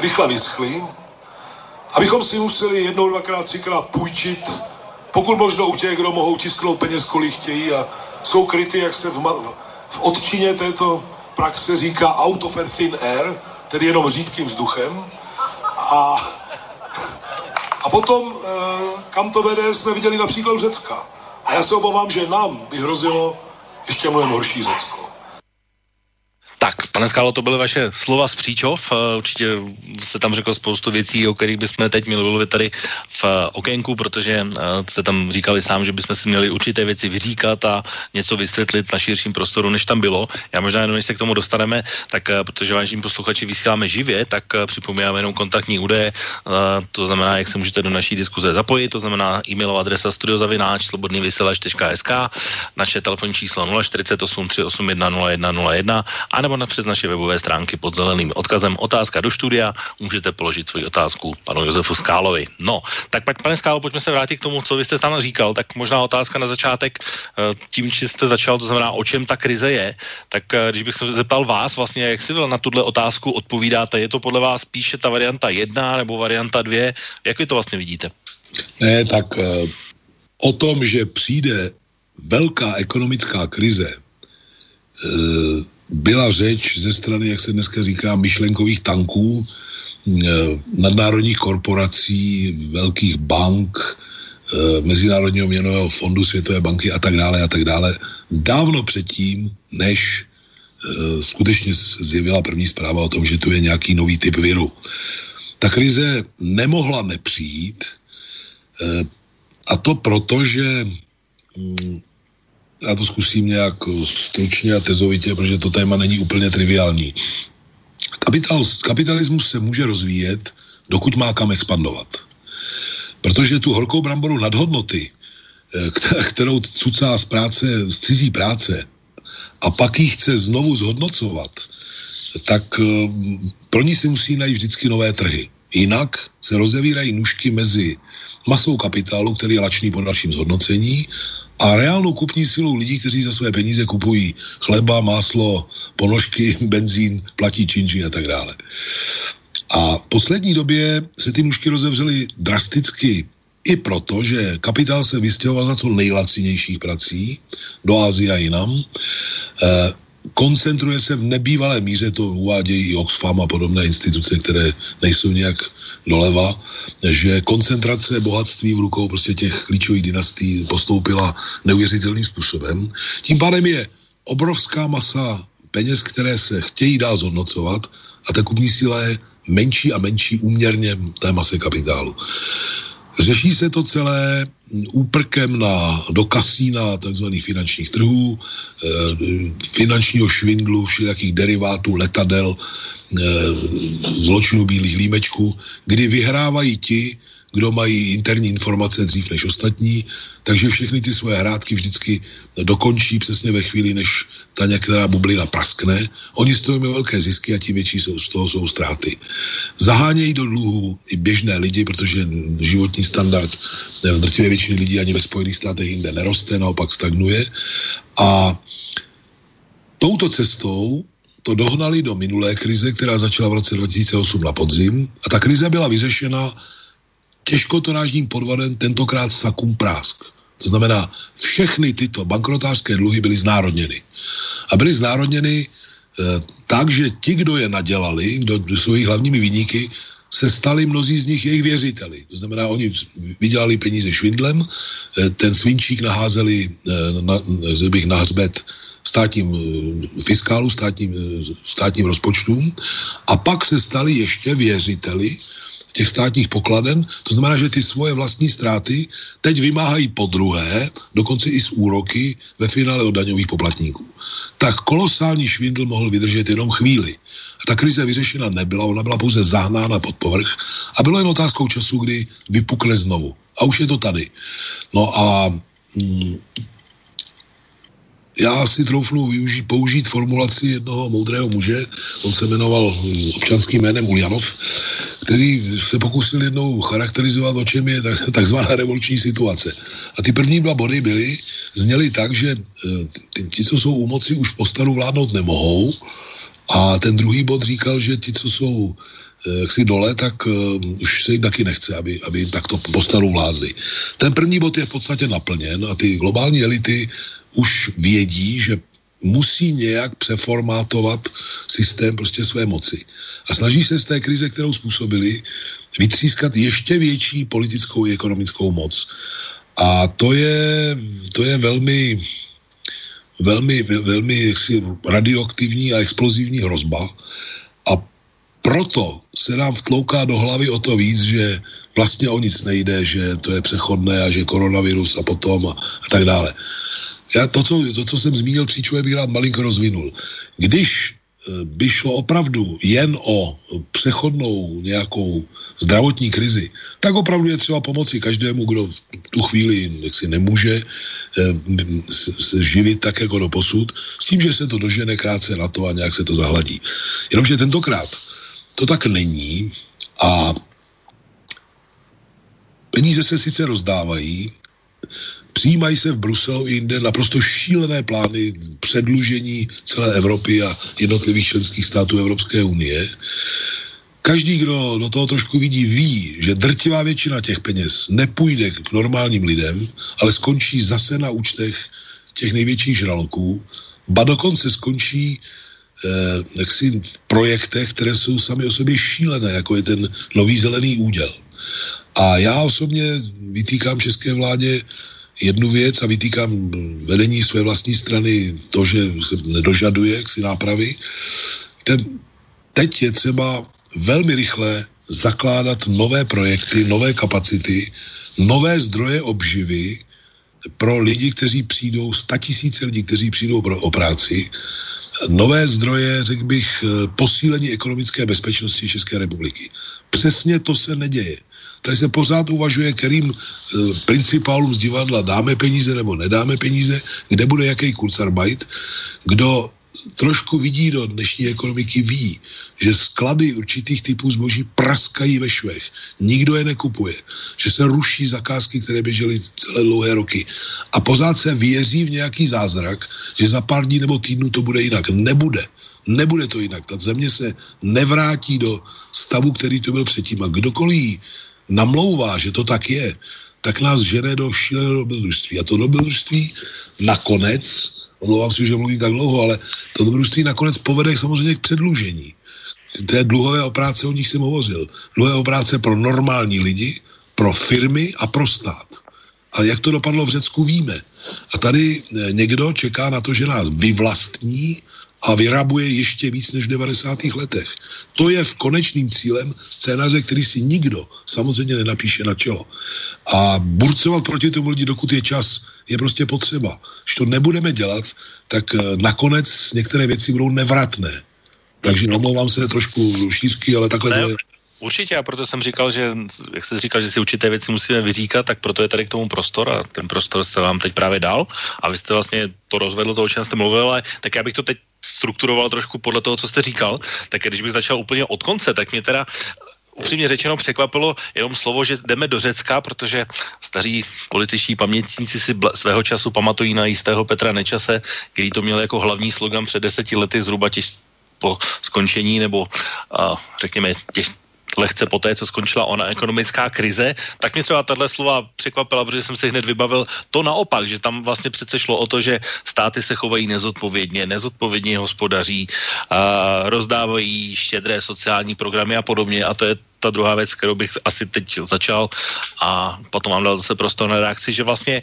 rychle vyschly, abychom si museli jednou, dvakrát, třikrát půjčit pokud možno u těch, kdo mohou tisknout peněz, kolik chtějí a jsou kryty, jak se v, ma- v odčině této praxe říká out of a thin air, tedy jenom řídkým vzduchem. A, a potom, eh, kam to vede, jsme viděli například Řecka. A já se obávám, že nám by hrozilo ještě mnohem horší Řecko. Tak, pane Skálo, to byly vaše slova z Příčov. Eh, určitě jste tam řekl spoustu věcí, o kterých bychom teď měli mluvit tady v eh, okénku, protože eh, jste tam říkali sám, že bychom si měli určité věci vyříkat a něco vysvětlit na širším prostoru, než tam bylo. Já možná jenom, než se k tomu dostaneme, tak protože vážení posluchači vysíláme živě, tak připomínáme jenom kontaktní údaje, to znamená, jak se můžete do naší diskuze zapojit, to znamená e-mailová adresa studiozavináč slobodnývysílač.sk, naše telefonní číslo 048 381 0101, anebo nebo na přes naše webové stránky pod zeleným odkazem Otázka do studia. Můžete položit svoji otázku panu Josefu Skálovi. No, tak pak, pane Skálo, pojďme se vrátit k tomu, co vy jste tam říkal. Tak možná otázka na začátek, eh, tím, či jste začal, to znamená, o čem ta krize je. Tak eh, když bych se zeptal vás, vlastně, jak si na tuhle otázku odpovídáte, je to podle vás spíše ta varianta jedna nebo varianta dvě? Jak vy to vlastně vidíte? Ne, tak uh, o tom, že přijde velká ekonomická krize, byla řeč ze strany, jak se dneska říká, myšlenkových tanků, eh, nadnárodních korporací, velkých bank, eh, Mezinárodního měnového fondu, Světové banky a tak dále a tak dále, dávno předtím, než eh, skutečně zjevila první zpráva o tom, že tu je nějaký nový typ viru. Ta krize nemohla nepřijít a to proto, že mm, já to zkusím nějak stručně a tezovitě, protože to téma není úplně triviální. Kapital, kapitalismus se může rozvíjet, dokud má kam expandovat. Protože tu horkou bramboru nadhodnoty, eh, kterou cucá z práce, z cizí práce, a pak ji chce znovu zhodnocovat, tak eh, pro ní si musí najít vždycky nové trhy. Jinak se rozevírají nůžky mezi masou kapitálu, který je lačný po dalším zhodnocení, a reálnou kupní silou lidí, kteří za své peníze kupují chleba, máslo, ponožky, (laughs) benzín, platí činži a tak dále. A v poslední době se ty nůžky rozevřely drasticky i proto, že kapitál se vystěhoval za co nejlacinějších prací do Ázie a jinam. E, koncentruje se v nebývalé míře, to uvádějí Oxfam a podobné instituce, které nejsou nějak doleva, že koncentrace bohatství v rukou prostě těch klíčových dynastí postoupila neuvěřitelným způsobem. Tím pádem je obrovská masa peněz, které se chtějí dál zhodnocovat a ta kupní síla je menší a menší úměrně té mase kapitálu. Řeší se to celé úprkem na, do kasína tzv. finančních trhů, e, finančního švindlu, všelijakých derivátů, letadel, e, zločinu bílých límečků, kdy vyhrávají ti, kdo mají interní informace dřív než ostatní, takže všechny ty svoje hrádky vždycky dokončí přesně ve chvíli, než ta některá bublina praskne. Oni z toho mají velké zisky a ti větší jsou, z toho jsou ztráty. Zahánějí do dluhu i běžné lidi, protože životní standard v drtivé většiny lidí ani ve Spojených státech jinde neroste, naopak stagnuje. A touto cestou to dohnali do minulé krize, která začala v roce 2008 na podzim. A ta krize byla vyřešena těžkotonážním podvodem, tentokrát sakum prásk. To znamená, všechny tyto bankrotářské dluhy byly znárodněny. A byly znárodněny e, tak, že ti, kdo je nadělali, kdo jsou jejich hlavními vyníky, se stali mnozí z nich jejich věřiteli. To znamená, oni vydělali peníze švindlem, e, ten svinčík naházeli e, na, bych na hřbet státním fiskálu, státním, státním rozpočtům a pak se stali ještě věřiteli těch státních pokladen. To znamená, že ty svoje vlastní ztráty teď vymáhají po druhé, dokonce i z úroky ve finále od daňových poplatníků. Tak kolosální švindl mohl vydržet jenom chvíli. A ta krize vyřešena nebyla, ona byla pouze zahnána pod povrch a bylo jen otázkou času, kdy vypukne znovu. A už je to tady. No a mm, já si troufnu využít, použít formulaci jednoho moudrého muže, on se jmenoval občanským jménem Uljanov, který se pokusil jednou charakterizovat, o čem je takzvaná revoluční situace. A ty první dva body byly, zněly tak, že eh, ti, co jsou u moci, už po staru vládnout nemohou, a ten druhý bod říkal, že ti, co jsou eh, jaksi dole, tak uh, už se jim taky nechce, aby, aby jim takto postaru vládli. Ten první bod je v podstatě naplněn a ty globální elity už vědí, že musí nějak přeformátovat systém prostě své moci. A snaží se z té krize, kterou způsobili, vytřískat ještě větší politickou i ekonomickou moc. A to je, to je velmi, velmi, velmi radioaktivní a explozivní hrozba. A proto se nám vtlouká do hlavy o to víc, že vlastně o nic nejde, že to je přechodné a že koronavirus a potom a, a tak dále. Já to, co, to, co jsem zmínil příčové, bych rád malinko rozvinul. Když e, by šlo opravdu jen o přechodnou nějakou zdravotní krizi, tak opravdu je třeba pomoci každému, kdo v tu chvíli si nemůže eh, se živit tak jako do posud, s tím, že se to dožene krátce na to a nějak se to zahladí. Jenomže tentokrát to tak není a peníze se sice rozdávají, přijímají se v Bruselu i jinde naprosto šílené plány předlužení celé Evropy a jednotlivých členských států Evropské unie. Každý, kdo do toho trošku vidí, ví, že drtivá většina těch peněz nepůjde k normálním lidem, ale skončí zase na účtech těch největších žraloků, ba dokonce skončí eh, jaksi v projektech, které jsou sami o sobě šílené, jako je ten nový zelený úděl. A já osobně vytýkám české vládě jednu věc a vytýkám vedení své vlastní strany to, že se nedožaduje si nápravy. Ten, teď je třeba velmi rychle zakládat nové projekty, nové kapacity, nové zdroje obživy pro lidi, kteří přijdou, tisíce lidí, kteří přijdou pro, o práci, nové zdroje, řekl bych, eh, posílení ekonomické bezpečnosti České republiky. Přesně to se neděje. Tady se pořád uvažuje, kterým e, principálům z divadla dáme peníze nebo nedáme peníze, kde bude jaký kurzarbeit. Kdo trošku vidí do dnešní ekonomiky, ví, že sklady určitých typů zboží praskají ve švech. Nikdo je nekupuje. Že se ruší zakázky, které běžely celé dlouhé roky. A pořád se věří v nějaký zázrak, že za pár dní nebo týdnů to bude jinak. Nebude. Nebude to jinak. Ta země se nevrátí do stavu, který to byl předtím. A kdokoliv namlouvá, že to tak je, tak nás žene do šíleného dobrodružství. A to dobrodružství nakonec omlouvám si, že mluvím tak dlouho, ale to dobrodružství nakonec povede samozřejmě k předlužení. Té dluhové opráce, o nich jsem hovořil. Dluhové opráce pro normální lidi, pro firmy a pro stát. A jak to dopadlo v Řecku, víme. A tady eh, někdo čeká na to, že nás vyvlastní a vyrabuje ještě víc než v 90. letech. To je v konečným cílem scénáře, který si nikdo samozřejmě nenapíše na čelo. A burcovat proti tomu lidi, dokud je čas, je prostě potřeba. Když to nebudeme dělat, tak eh, nakonec některé věci budou nevratné. Takže omlouvám se trošku šířky, ale takhle ne, to je. Určitě a proto jsem říkal, že jak jsi říkal, že si určité věci musíme vyříkat, tak proto je tady k tomu prostor a ten prostor se vám teď právě dal. A vy jste vlastně to rozvedl, to, o čem jste mluvil, ale tak já bych to teď strukturoval trošku podle toho, co jste říkal, tak když bych začal úplně od konce, tak mě teda upřímně řečeno překvapilo jenom slovo, že jdeme do Řecka, protože staří političtí pamětníci si svého času pamatují na jistého Petra Nečase, který to měl jako hlavní slogan před deseti lety zhruba těž po skončení nebo uh, řekněme těch lehce po té, co skončila ona ekonomická krize, tak mě třeba tahle slova překvapila, protože jsem si hned vybavil. To naopak, že tam vlastně přece šlo o to, že státy se chovají nezodpovědně, nezodpovědně hospodaří, a rozdávají štědré sociální programy a podobně. A to je ta druhá věc, kterou bych asi teď začal. A potom vám dal zase prostor na reakci, že vlastně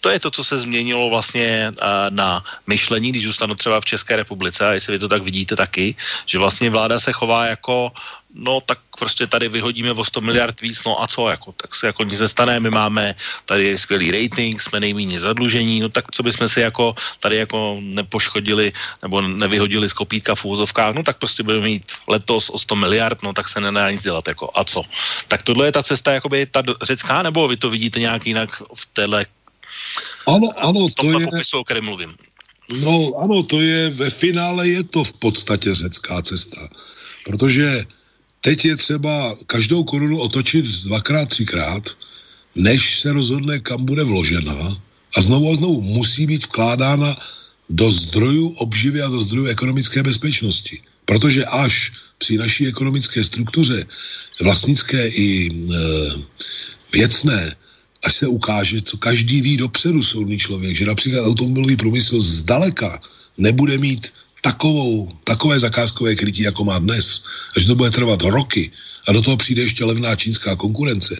to je to, co se změnilo vlastně na myšlení, když zůstanu třeba v České republice, a jestli vy to tak vidíte taky, že vlastně vláda se chová jako no tak prostě tady vyhodíme o 100 miliard víc, no a co, jako, tak se jako nic nestane, my máme tady skvělý rating, jsme nejméně zadlužení, no tak co bychom si jako tady jako nepoškodili nebo nevyhodili z kopítka v úzovkách, no tak prostě budeme mít letos o 100 miliard, no tak se nedá nic dělat, jako a co. Tak tohle je ta cesta, jakoby ta řecká, nebo vy to vidíte nějak jinak v téhle ano, ano, to je... popisu, o kterém mluvím. No ano, to je, ve finále je to v podstatě řecká cesta. Protože Teď je třeba každou korunu otočit dvakrát, třikrát, než se rozhodne, kam bude vložena a znovu a znovu musí být vkládána do zdrojů obživy a do zdrojů ekonomické bezpečnosti. Protože až při naší ekonomické struktuře, vlastnické i e, věcné, až se ukáže, co každý ví dopředu soudný člověk, že například automobilový průmysl zdaleka nebude mít takovou, takové zakázkové krytí, jako má dnes, a že to bude trvat roky a do toho přijde ještě levná čínská konkurence,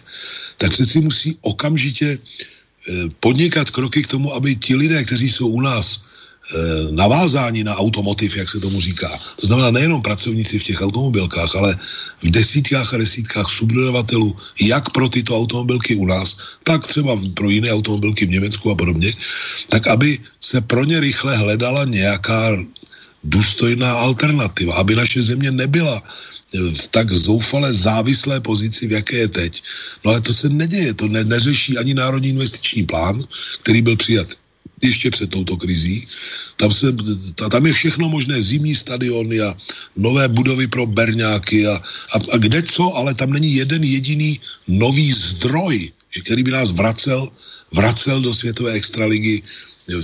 tak přeci musí okamžitě eh, podnikat kroky k tomu, aby ti lidé, kteří jsou u nás Eh, navázání na automotiv, jak se tomu říká. To znamená nejenom pracovníci v těch automobilkách, ale v desítkách a desítkách subdodavatelů, jak pro tyto automobilky u nás, tak třeba pro jiné automobilky v Německu a podobně, tak aby se pro ně rychle hledala nějaká důstojná alternativa, aby naše země nebyla v tak zoufale závislé pozici, v jaké je teď. No ale to se neděje, to ne, neřeší ani Národní investiční plán, který byl přijat ještě před touto krizí. Tam, se, tam je všechno možné, zimní stadiony a nové budovy pro berňáky a, a, a kde co, ale tam není jeden jediný nový zdroj, který by nás vracel, vracel do světové extraligy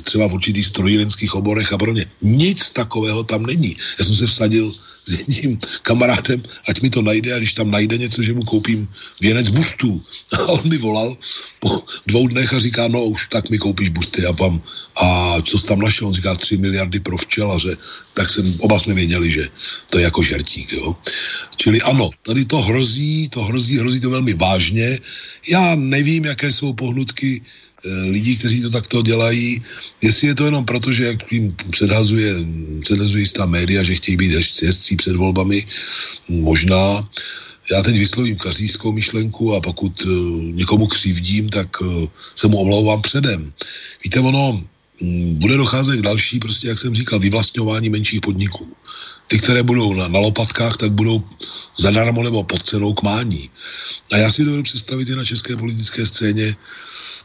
třeba v určitých strojírenských oborech a podobně. Nic takového tam není. Já jsem se vsadil s jedním kamarádem, ať mi to najde a když tam najde něco, že mu koupím věnec bustů. A on mi volal po dvou dnech a říká, no už tak mi koupíš busty a vám, a co jsi tam našel? On říká 3 miliardy pro včelaře. Tak jsem, oba jsme věděli, že to je jako žertík, jo. Čili ano, tady to hrozí, to hrozí, hrozí to velmi vážně. Já nevím, jaké jsou pohnutky lidí, kteří to takto dělají, jestli je to jenom proto, že jak jim předhazuje, předhazují ta média, že chtějí být jezdcí před volbami, možná. Já teď vyslovím kařískou myšlenku a pokud uh, někomu křivdím, tak uh, se mu omlouvám předem. Víte, ono um, bude docházet k další, prostě, jak jsem říkal, vyvlastňování menších podniků. Ty, které budou na, na lopatkách, tak budou zadarmo nebo pod cenou k mání. A já si dovedu představit i na české politické scéně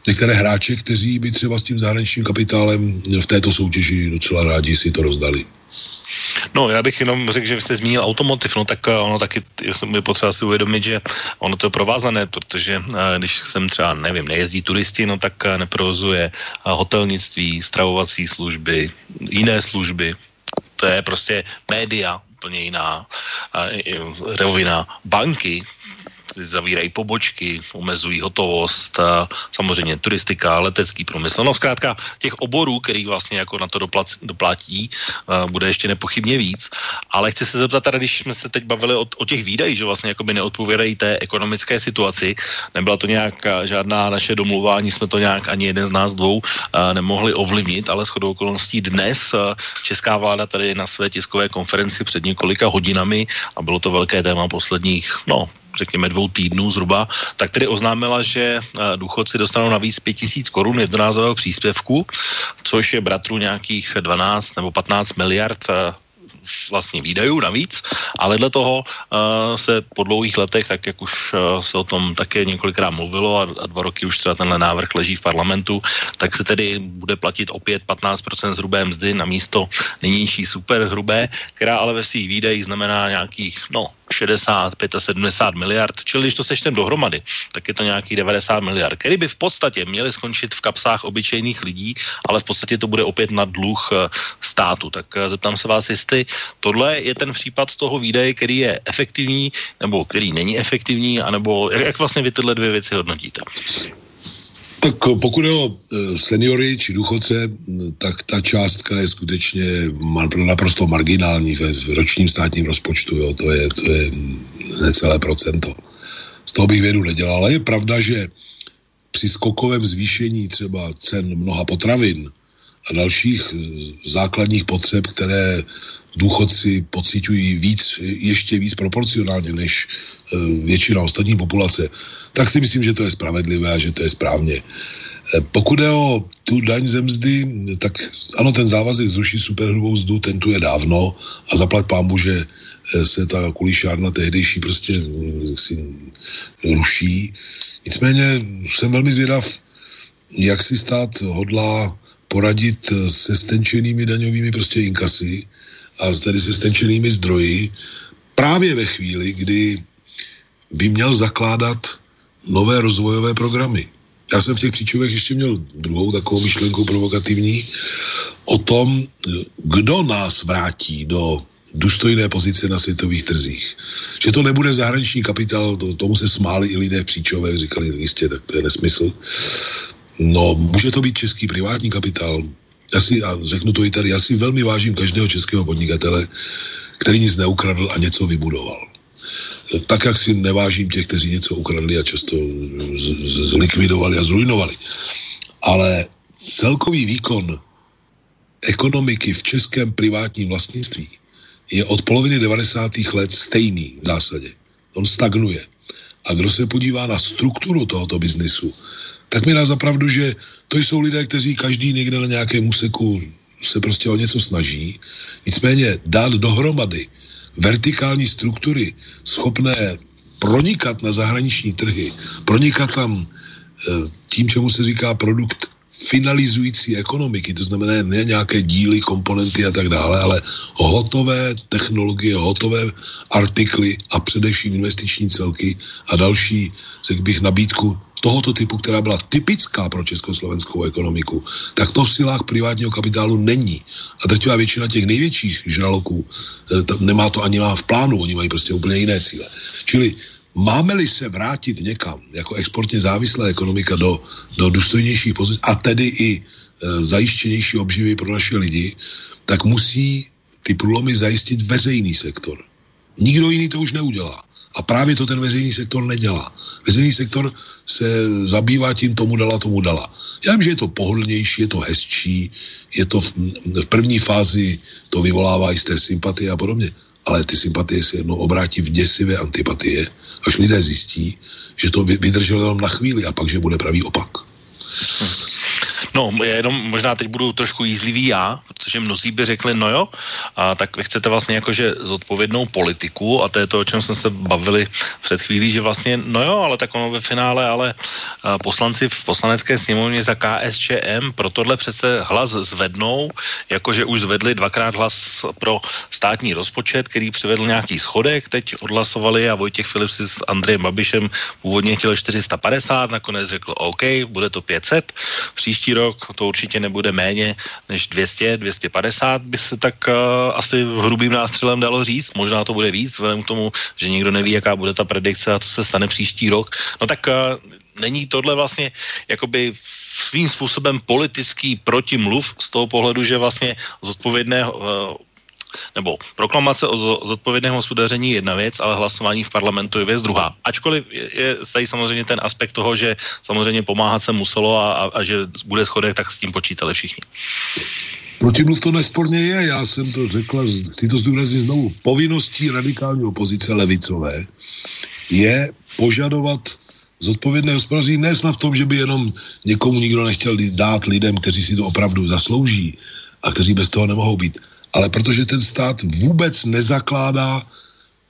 některé hráče, kteří by třeba s tím zahraničním kapitálem v této soutěži docela rádi si to rozdali. No, já bych jenom řekl, že jste zmínil automotiv, no tak eh, ono taky je potřeba si uvědomit, že ono to je provázané, protože eh, když sem třeba, nevím, nejezdí turisti, no tak eh, neprovozuje hotelnictví, stravovací služby, jiné služby, to je prostě média, úplně jiná rovina. Banky, zavírají pobočky, omezují hotovost, a samozřejmě turistika, letecký průmysl. No zkrátka těch oborů, který vlastně jako na to doplac, doplatí, bude ještě nepochybně víc. Ale chci se zeptat, tady, když jsme se teď bavili o, o těch výdajích, že vlastně jako by neodpovídají té ekonomické situaci, nebyla to nějak žádná naše domluvání, jsme to nějak ani jeden z nás dvou nemohli ovlivnit, ale shodou okolností dnes česká vláda tady na své tiskové konferenci před několika hodinami a bylo to velké téma posledních, no, řekněme dvou týdnů zhruba, tak tedy oznámila, že eh, důchodci dostanou navíc 5000 korun jednorázového příspěvku, což je bratru nějakých 12 nebo 15 miliard eh, vlastně výdajů navíc, ale dle toho uh, se po dlouhých letech, tak jak už uh, se o tom také několikrát mluvilo a, a dva roky už třeba tenhle návrh leží v parlamentu, tak se tedy bude platit opět 15% zhrubé mzdy na místo nynější super hrubé, která ale ve svých výdajích znamená nějakých, no, 60, 75 miliard, čili když to sečtem dohromady, tak je to nějakých 90 miliard, který by v podstatě měly skončit v kapsách obyčejných lidí, ale v podstatě to bude opět na dluh eh, státu. Tak eh, zeptám se vás, jestli tohle je ten případ toho výdaje, který je efektivní, nebo který není efektivní, anebo jak vlastně vy tyhle dvě věci hodnotíte? Tak pokud je o e, seniory či důchodce, tak ta částka je skutečně naprosto marginální v ročním státním rozpočtu. Jo. To, je, to je necelé procento. Z toho bych vědu nedělal. Ale je pravda, že při skokovém zvýšení třeba cen mnoha potravin a dalších e, základních potřeb, které důchodci pocitují víc, ještě víc proporcionálně než e, většina ostatní populace, tak si myslím, že to je spravedlivé a že to je správně. E, pokud je o tu daň ze mzdy, tak ano, ten závazek zrušit superhrubou mzdu, ten tu je dávno a zaplať pámu, že se ta kulišárna tehdejší prostě si ruší. Nicméně jsem velmi zvědav, jak si stát hodlá poradit se stenčenými daňovými prostě inkasy, a tedy se stenčenými zdroji právě ve chvíli, kdy by měl zakládat nové rozvojové programy. Já jsem v těch příčovech ještě měl druhou takovou myšlenku provokativní o tom, kdo nás vrátí do důstojné pozice na světových trzích. Že to nebude zahraniční kapitál, to, tomu se smáli i lidé v příčovech, říkali, jistě, tak to je nesmysl. No, může to být český privátní kapitál, Já si, a řeknu to i tady, já si velmi vážím každého českého podnikatele, který nic neukradl a něco vybudoval. Tak, jak si nevážím těch, kteří něco ukradli a často zlikvidovali a zrujnovali. Ale celkový výkon ekonomiky v českém privátním vlastnictví je od poloviny 90. let stejný v zásadě. On stagnuje. A kdo se podívá na strukturu tohoto biznisu, tak mi dá zapravdu, že to jsou lidé, kteří každý někde na nějakém úseku se prostě o něco snaží. Nicméně dát dohromady vertikální struktury schopné pronikat na zahraniční trhy, pronikat tam e, tím, čemu se říká produkt finalizující ekonomiky, to znamená ne nějaké díly, komponenty a tak dále, ale hotové technologie, hotové artikly a především investiční celky a další, řekl bych, nabídku tohoto typu, která byla typická pro československou ekonomiku, tak to v silách privátního kapitálu není. A drtivá většina těch největších žraloků eh, nemá to ani má v plánu, oni mají prostě úplně jiné cíle. Čili Máme-li se vrátit někam jako exportně závislá ekonomika do, do důstojnějších pozic a tedy i e, zajištěnější obživy pro naše lidi, tak musí ty průlomy zajistit veřejný sektor. Nikdo jiný to už neudělá. A právě to ten veřejný sektor nedělá. Veřejný sektor se zabývá tím, tomu dala, tomu dala. Já vím, že je to pohodlnější, je to hezčí, je to v, v první fázi, to vyvolává i z té sympatie a podobně ale ty sympatie se jednou obrátí v děsivé antipatie, až lidé zjistí, že to vydrželo jenom na chvíli a pak, že bude pravý opak. No, jenom možná teď budu trošku jízlivý já, protože mnozí by řekli, no jo, a tak vy chcete vlastně jakože zodpovědnou politiku a to je to, o čem jsme se bavili před chvílí, že vlastně, no jo, ale tak ono ve finále, ale poslanci v poslanecké sněmovně za KSČM pro tohle přece hlas zvednou, jakože už zvedli dvakrát hlas pro státní rozpočet, který přivedl nějaký schodek, teď odhlasovali a Vojtěch Filip si s Andrejem Babišem původně chtěl 450, nakonec řekl OK, bude to 500, příští rok to určitě nebude méně než 200, 250 by se tak uh, asi v hrubým nástřelem dalo říct. Možná to bude víc, vzhledem k tomu, že nikdo neví, jaká bude ta predikce a co se stane příští rok. No tak uh, není tohle vlastně jakoby svým způsobem politický protimluv z toho pohledu, že vlastně zodpovědné uh, nebo proklamace o zodpovědném hospodaření je jedna věc, ale hlasování v parlamentu je věc druhá. Ačkoliv je, je tady samozřejmě ten aspekt toho, že samozřejmě pomáhat se muselo a, a, a že bude schodek, tak s tím počítali všichni. Protimluv to nesporně je, já jsem to řekla, chci to zdůraznit znovu. Povinností radikální opozice levicové je požadovat zodpovědné hospodaření ne snad v tom, že by jenom někomu nikdo nechtěl dát lidem, kteří si to opravdu zaslouží a kteří bez toho nemohou být, ale protože ten stát vůbec nezakládá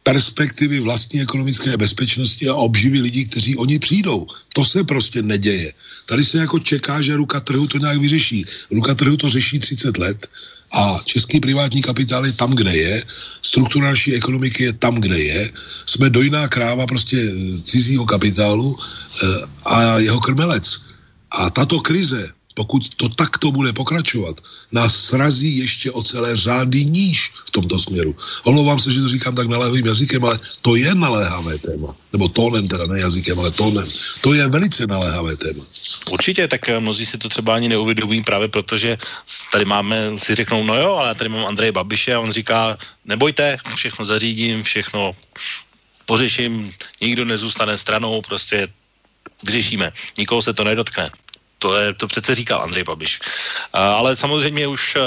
perspektivy vlastní ekonomické bezpečnosti a obživy lidí, kteří oni přijdou. To se prostě neděje. Tady se jako čeká, že ruka trhu to nějak vyřeší. Ruka trhu to řeší 30 let a český privátní kapitál je tam, kde je, struktura naší ekonomiky je tam, kde je, jsme dojná kráva prostě cizího kapitálu eh, a jeho krmelec. A tato krize pokud to takto bude pokračovat, nás srazí ještě o celé řády níž v tomto směru. Omlouvám se, že to říkám tak naléhavým jazykem, ale to je naléhavé téma. Nebo tónem teda, ne jazykem, ale tónem. To je velice naléhavé téma. Určitě, tak eh, mnozí si to třeba ani neuvědomují právě proto, že tady máme, si řeknou, no jo, ale tady mám Andreje Babiše a on říká, nebojte, všechno zařídím, všechno pořeším, nikdo nezůstane stranou, prostě vyřešíme, nikoho se to nedotkne to, je, to přece říkal Andrej Babiš. A, ale samozřejmě už,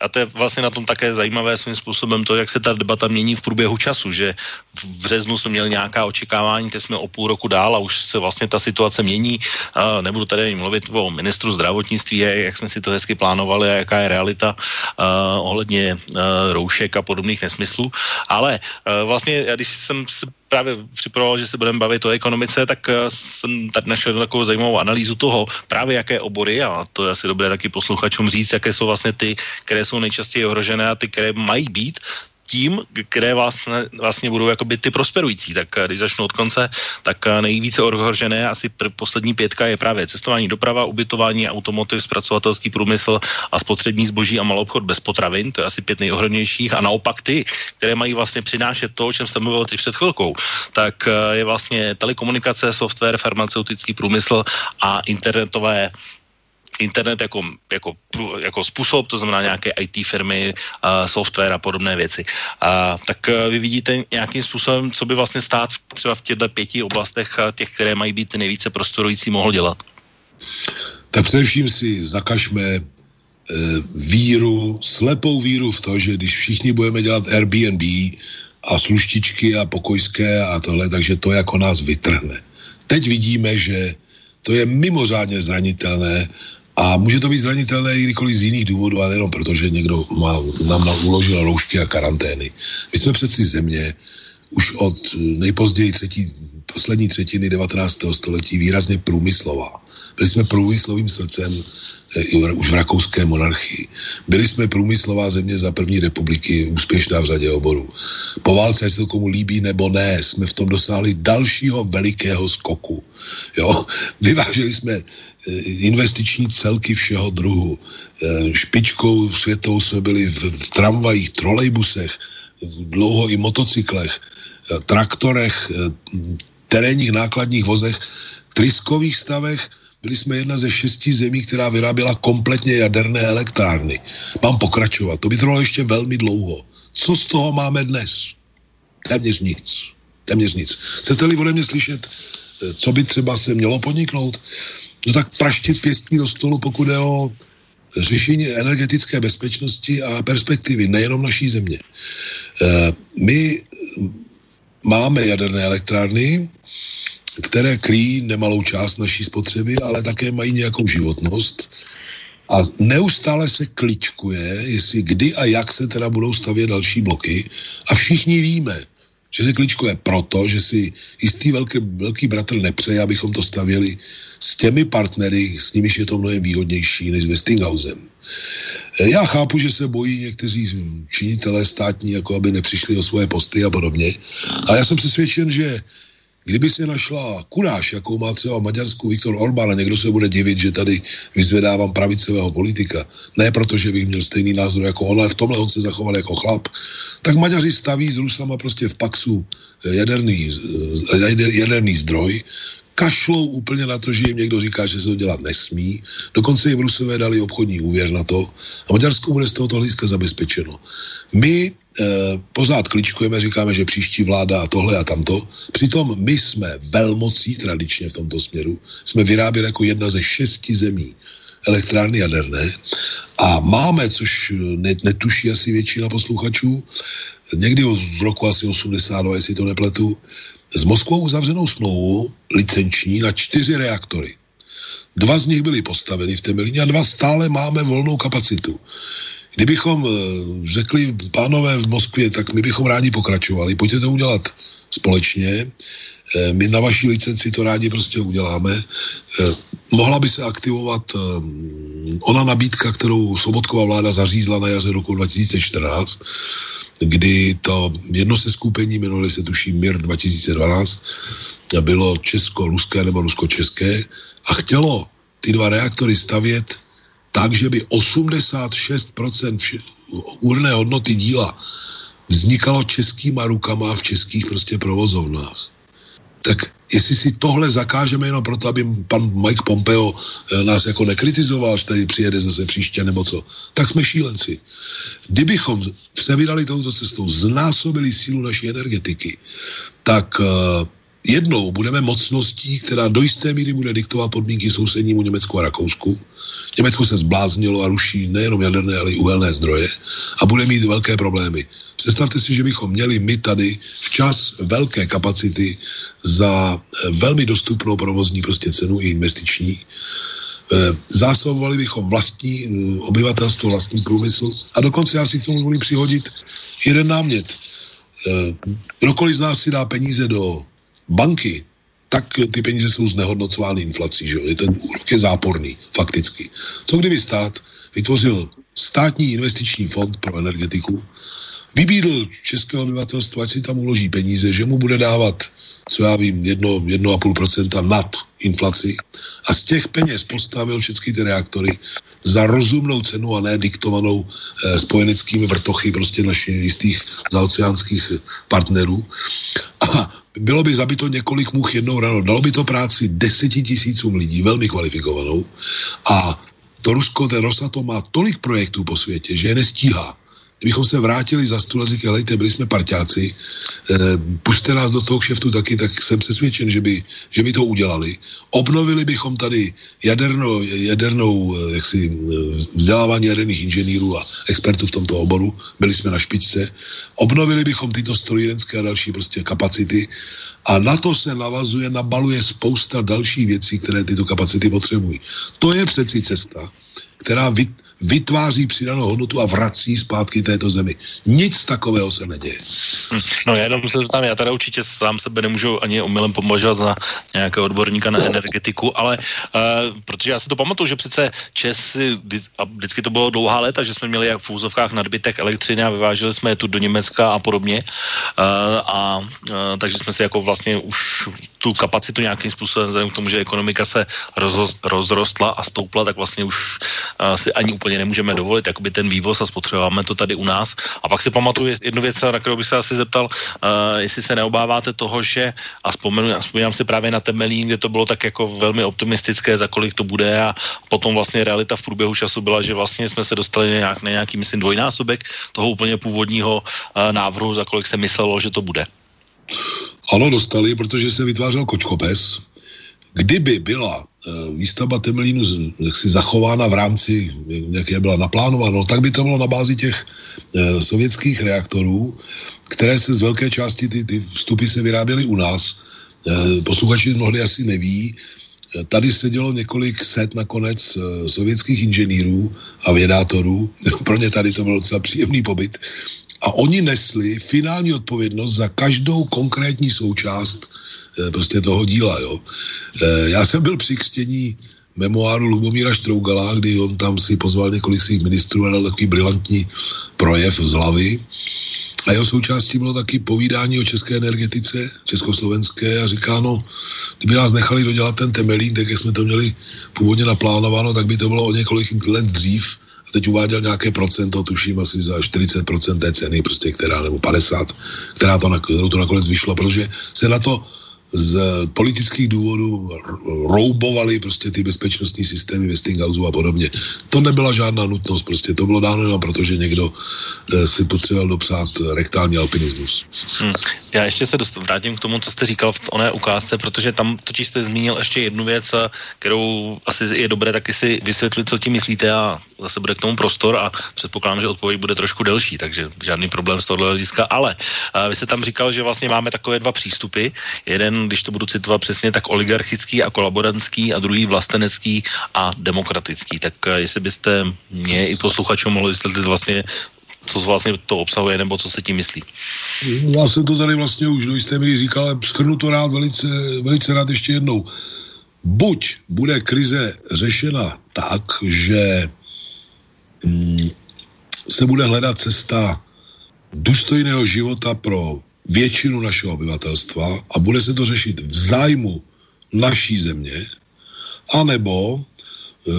a to je vlastně na tom také zajímavé svým způsobem to, jak se ta debata mění v průběhu času, že v březnu jsme měli nějaká očekávání, teď jsme o půl roku dál a už se vlastně ta situace mění. A nebudu tady mluvit o ministru zdravotnictví, jak jsme si to hezky plánovali a jaká je realita a, ohledně a, roušek a podobných nesmyslů. Ale a, vlastně, když jsem se právě připravoval, že se budeme bavit o ekonomice, tak eh, jsem tady našel takovou zajímavou analýzu toho, právě jaké obory, a to je asi dobré taky posluchačům říct, jaké jsou vlastně ty, které jsou nejčastěji ohrožené a ty, které mají být, tím, které vlastně, vlastně budou jakoby ty prosperující. Tak eh, když začnu od konce, tak eh, nejvíce ohrožené asi pr- poslední pětka je právě cestování, doprava, ubytování, automotiv, zpracovatelský průmysl a spotřební zboží a malou obchod bez potravin, to je asi pět nejohroženějších a naopak ty, které mají vlastně přinášet to, o čem jste mluvil teď před chvilkou, tak eh, je vlastně telekomunikace, software, farmaceutický průmysl a internetové internet jako, jako, jako způsob, to znamená nějaké IT firmy, software a podobné věci. Uh, tak uh, vy vidíte nějakým způsobem, co by vlastně stát třeba v těchto pěti oblastech, uh, těch, které mají být nejvíce prostorující, mohl dělat? Tak především si zakažme víru, slepou víru v to, že když všichni budeme dělat Airbnb a sluštičky a pokojské a tohle, takže to jako nás vytrhne. Teď vidíme, že to je mimořádně zranitelné a může to být zranitelné i kdykoliv z jiných důvodů, ale jenom proto, že někdo má, nám uložil roušky a karantény. My jsme přeci země už od nejpozději třetí, poslední třetiny 19. století výrazně průmyslová. Byli jsme průmyslovým srdcem eh, už v rakouské monarchii. Byli jsme průmyslová země za první republiky, úspěšná v řadě oborů. Po válce, jestli to komu líbí nebo ne, jsme v tom dosáhli dalšího velikého skoku. Jo? (laughs) Vyváželi jsme investiční celky všeho druhu. Eh, špičkou světou jsme byli v, tramvajích, trolejbusech, dlouho i motocyklech, traktorech, terénních nákladních vozech, tryskových stavech, byli jsme jedna ze šesti zemí, která vyráběla kompletně jaderné elektrárny. Mám pokračovat. To by trvalo ještě velmi dlouho. Co z toho máme dnes? Téměř nic. Téměř nic. Chcete-li ode mě slyšet, eh, co by třeba se mělo podniknout? No tak praštit pěstní do stolu, pokud je o řešení energetické bezpečnosti a perspektivy, nejenom naší země. Eh, my máme jaderné elektrárny, které kryjí nemalou část naší spotřeby, ale také mají nějakou životnost. A neustále se kličkuje, jestli kdy a jak se teda budou stavět další bloky. A všichni víme, že se kličkuje proto, že si jistý velký, velký bratr nepřeje, abychom to stavěli s těmi partnery, s nimiž je to mnohem výhodnější než s Westinghousem. Já chápu, že se bojí někteří činitelé státní, jako aby nepřišli o svoje posty a podobně. A já jsem přesvědčen, že Kdyby se našla kuráž, jakou má třeba v Maďarsku Viktor Orbán a někdo se bude divit, že tady vyzvedávám pravicového politika, ne proto, že bych měl stejný názor jako on, ale v tomhle on se zachoval jako chlap, tak Maďaři staví s Rusama prostě v Paxu jaderný, jaderný zdroj, kašlou úplně na to, že jim někdo říká, že se to dělat nesmí. Dokonce jim Rusové dali obchodní úvěr na to a Maďarsko bude z tohoto hlediska zabezpečeno. My Eh, pořád kličkujeme, říkáme, že příští vláda a tohle a tamto. Přitom my jsme velmocí tradičně v tomto směru. Jsme vyráběli jako jedna ze šesti zemí elektrárny jaderné a máme, což netuší asi většina posluchačů, někdy v roku asi 82, jestli to nepletu, s Moskvou uzavřenou smlouvu licenční na čtyři reaktory. Dva z nich byly postaveny v Temelíně a dva stále máme volnou kapacitu. Kdybychom eh, řekli, pánové v Moskvě, tak my bychom rádi pokračovali, pojďte to udělat společně, eh, my na vaší licenci to rádi prostě uděláme. Mohla by se aktivovat ona nabídka, kterou Sobotková vláda zařízla na jaře roku 2014, kdy to jedno se skupení, jmenovali se tuším MIR 2012, bylo česko-ruské nebo rusko-české a chtělo ty dva reaktory stavět tak, že by 86% vše, úrné hodnoty díla vznikalo českýma rukama v českých prostě provozovnách. Tak jestli si tohle zakážeme jenom proto, aby pan Mike Pompeo eh, nás jako nekritizoval, že tady přijede zase příště nebo co, tak jsme šílenci. Kdybychom se vydali touto cestou, znásobili sílu naší energetiky, tak uh, jednou budeme mocností, která do jisté míry bude diktovat podmínky sousednímu Německu a Rakousku, Německo se zbláznilo a ruší nejenom jaderné, ale i uhelné zdroje a bude mít velké problémy. Představte si, že bychom měli my tady včas velké kapacity za eh, velmi dostupnou provozní prostě cenu i investiční. Eh, zásobovali bychom vlastní eh, obyvatelstvo, vlastní průmysl a dokonce já si k tomu volím přihodit jeden námět. Kdokoliv z nás si dá peníze do banky, tak ty peníze jsou znehodnocovány inflací, že jo? Ten úrok je záporný, fakticky. Co kdyby stát vytvořil státní investiční fond pro energetiku, vybídl českého obyvatelstva, ať si tam uloží peníze, že mu bude dávat, co já vím, 1,5% nad inflaci a z těch peněz postavil všechny ty reaktory za rozumnou cenu a ne diktovanou eh, spojeneckými vrtochy prostě našich jistých zaoceánských partnerů. A bylo by zabito několik much jednou ráno. Dalo by to práci deseti tisícům lidí, velmi kvalifikovanou. A to Rusko, ten Rosatom má tolik projektů po světě, že je nestíhá. Kdybychom se vrátili za stůl a říkali, hejte, byli jsme parťáci, eh, pušte nás do toho kšeftu taky, tak jsem přesvědčen, že by, že by to udělali. Obnovili bychom tady jaderno, jadernou eh, jaksi, eh, vzdělávání jaderných inženýrů a expertů v tomto oboru, byli jsme na špičce. Obnovili bychom tyto strojírenské a další prostě kapacity a na to se navazuje, nabaluje spousta dalších věcí, které tyto kapacity potřebují. To je přeci cesta, která vy, vytváří přidanou hodnotu a vrací zpátky této zemi. Nic takového se neděje. Hm. No já jenom se tam, já teda určitě sám sebe nemůžu ani omylem považovat za nějakého odborníka na energetiku, ale uh, protože já si to pamatuju, že přece Čes, a vždycky to bylo dlouhá léta, že jsme měli jak v úzovkách nadbytek elektřiny a vyváželi jsme je tu do Německa a podobně. Uh, a uh, takže jsme si jako vlastně už tu kapacitu nějakým způsobem, vzhledem k tomu, že ekonomika se roz, rozrostla a stoupla, tak vlastně už uh, si ani úplně nemůžeme dovolit, jakoby ten vývoz a spotřebováme to tady u nás. A pak si pamatuju jednu věc, na kterou bych se asi zeptal, uh, jestli se neobáváte toho, že, a vzpomenu, vzpomínám si právě na Temelín, kde to bylo tak jako velmi optimistické, za kolik to bude a potom vlastně realita v průběhu času byla, že vlastně jsme se dostali nějak, na nějaký, myslím, dvojnásobek toho úplně původního uh, návrhu, za kolik se myslelo, že to bude. Ano, dostali, protože se vytvářel kočkopes. Kdyby byla Eh, výstavba Temelínu jaksi zachována v rámci, jak je byla naplánována, tak by to bylo na bázi těch e, sovětských reaktorů, které se z velké části, ty, ty vstupy se vyráběly u nás. E, posluchači mnohdy asi neví, Tady sedělo několik set nakonec sovětských inženýrů a vědátorů. (laughs) Pro ně tady to byl docela příjemný pobyt. A oni nesli finální odpovědnost za každou konkrétní součást Eh, prostě toho díla, jo. Eh, já jsem byl při křtění memoáru Lubomíra Štrougala, kdy on tam si pozval několik svých ministrů a dal takový brilantní projev z hlavy. A jeho součástí bylo taky povídání o české energetice, československé a říká, no, kdyby nás nechali dodělat ten temelín, tak jak jsme to měli původně naplánováno, tak by to bylo o několik let dřív. A teď uváděl nějaké procento, tuším asi za 40% té ceny, prostě, která, nebo 50, která to, kterou to nakonec vyšlo, protože se na to z politických důvodů roubovali prostě ty bezpečnostní systémy Westinghouse a podobně. To nebyla žádná nutnost, prostě to bylo dáno jenom proto, že někdo eh, si potřeboval dopřát rektální alpinismus. Hmm. Já ještě se dost, vrátím k tomu, co jste říkal v oné ukázce, protože tam totiž jste zmínil ještě jednu věc, kterou asi je dobré taky si vysvětlit, co tím myslíte a zase bude k tomu prostor a předpokládám, že odpověď bude trošku delší, takže žádný problém z tohohle hlediska. Ale uh, vy jste tam říkal, že vlastně máme takové dva přístupy. Jeden, když to budu citovat přesně, tak oligarchický a kolaborantský a druhý vlastenecký a demokratický. Tak uh, jestli byste mě i posluchačům mohli vysvětlit vlastně, co vlastně to obsahuje, nebo co se tím myslí. Já jsem to tady vlastně už do jisté míry říkal, ale skrnu to rád velice, velice rád ještě jednou. Buď bude krize řešena tak, že mm, se bude hledat cesta důstojného života pro většinu našeho obyvatelstva a bude se to řešit v zájmu naší země, anebo e,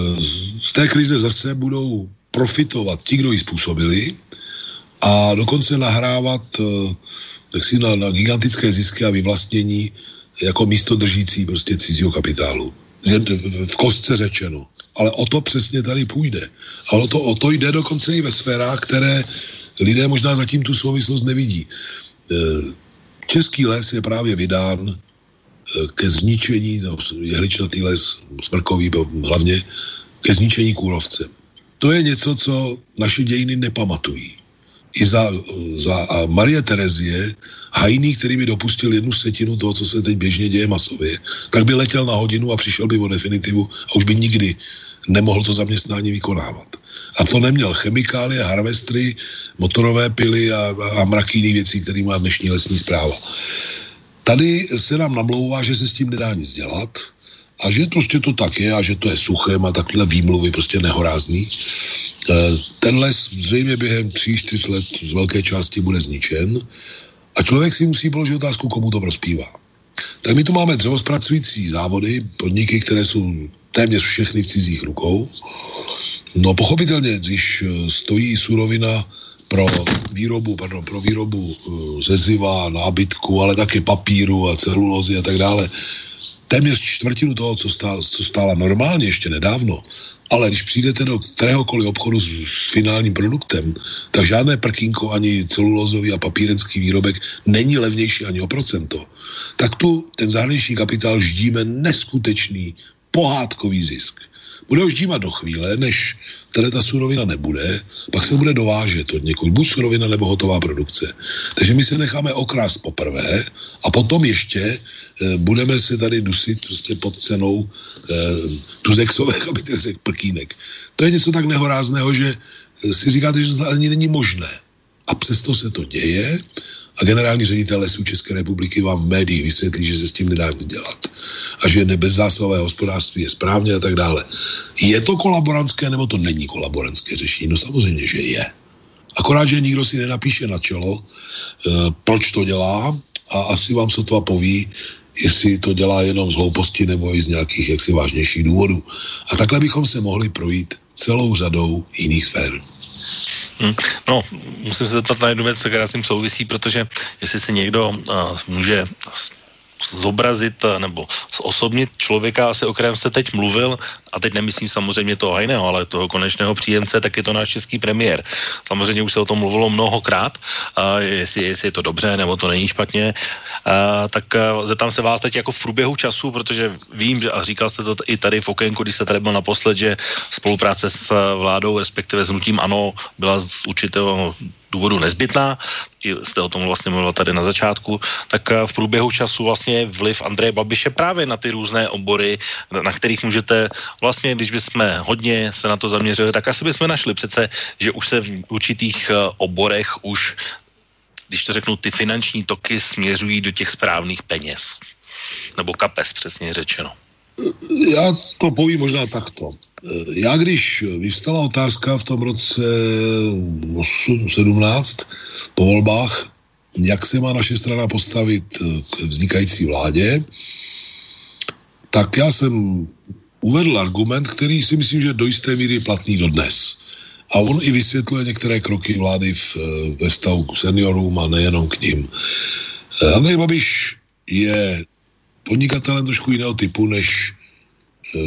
z té krize zase budou profitovat ti, kdo ji způsobili a dokonce nahrávat e, tak si na, na gigantické zisky a vyvlastnění jako místo držící prostě cizího kapitálu. V kostce řečeno. Ale o to přesně tady půjde. A o to, o to jde dokonce i ve sférách, které lidé možná zatím tu souvislost nevidí. E, český les je právě vydán e, ke zničení, no, jehličnatý les, smrkový hlavně, ke zničení kůrovcem. To je něco, co naše dějiny nepamatují. I za, za a Marie Terezie, hajný, který by dopustil jednu setinu toho, co se teď běžně děje masově, tak by letěl na hodinu a přišel by o definitivu a už by nikdy nemohl to zaměstnání vykonávat. A to neměl chemikálie, harvestry, motorové pily a, a mraky jiných věcí, které má dnešní lesní zpráva. Tady se nám namlouvá, že se s tím nedá nic dělat a že prostě to tak je a že to je suchem a takhle výmluvy prostě nehorázný. E, ten les zřejmě během tří, čtyř let z velké části bude zničen a člověk si musí položit otázku, komu to prospívá. Tak my tu máme dřevospracující závody, podniky, které jsou téměř všechny v cizích rukou. No pochopitelně, když eh, stojí surovina pro výrobu, pardon, pro výrobu řeziva, nábytku, ale taky papíru a celulózy a tak dále, téměř čtvrtinu toho, co, stál, co stála normálně ještě nedávno, ale když přijdete do kteréhokoliv obchodu s, s finálním produktem, tak žádné prkínko ani celulózový a papírenský výrobek není levnější ani o procento. Tak tu ten zahraniční kapitál ždíme neskutečný pohádkový zisk. Bude už dímat do chvíle, než tady ta surovina nebude, pak se bude dovážet od někud, buď surovina nebo hotová produkce. Takže my se necháme okrást poprvé a potom ještě e, budeme se tady dusit prostě pod cenou e, tuzexových, (laughs) aby tak řekl, prkínek. To je něco tak nehorázného, že eh, si říkáte, že to ani není možné. A přesto se to děje a generální ředitel lesů České republiky vám v médiích vysvětlí, že se s tím nedá nic dělat a že nebezzásahové hospodářství je správně a tak dále. Je to kolaborantské nebo to není kolaborantské řešení? No samozřejmě, že je. Akorát, že nikdo si nenapíše na čelo, e, proč to dělá a asi vám sotva poví, jestli to dělá jenom z hlouposti nebo i z nějakých jaksi vážnějších důvodů. A takhle bychom se mohli projít celou řadou jiných sfér. Hmm. No, musím se zeptat na jednu věc, která s tím souvisí, protože jestli si někdo uh, může zobrazit eh, nebo zosobnit člověka, asi o kterém jste teď mluvil, a teď nemyslím samozřejmě toho Hajného, ale toho konečného příjemce, tak je to náš český premiér. Samozřejmě už se o tom mluvilo mnohokrát, a jestli, jestli je to dobře nebo to není špatně, a, tak a, zeptám se vás teď jako v průběhu času, protože vím, že a říkal jste to i tady v okénku, když jste tady byl naposled, že spolupráce s vládou, respektive s hnutím ANO, byla z určitého důvodu nezbytná, jste o tom vlastně mluvil tady na začátku, tak v průběhu času vlastně vliv Andreje Babiše právě na ty různé obory, na kterých můžete vlastně, když bychom hodně se na to zaměřili, tak asi bychom našli přece, že už se v určitých eh, oborech už, když to řeknu, ty finanční toky směřují do těch správných peněz. Nebo kapes, přesně řečeno. Já to povím možná takto. Já když vystala otázka v tom roce 8, 17 po volbách, jak se má naše strana postavit k vznikající vládě, tak já jsem uvedl argument, který si myslím, že do jisté míry je platný dodnes. A on i vysvětluje některé kroky vlády v, ve vztahu k seniorům a nejenom k ním. Andrej Babiš je podnikatelem trošku jiného typu, než e,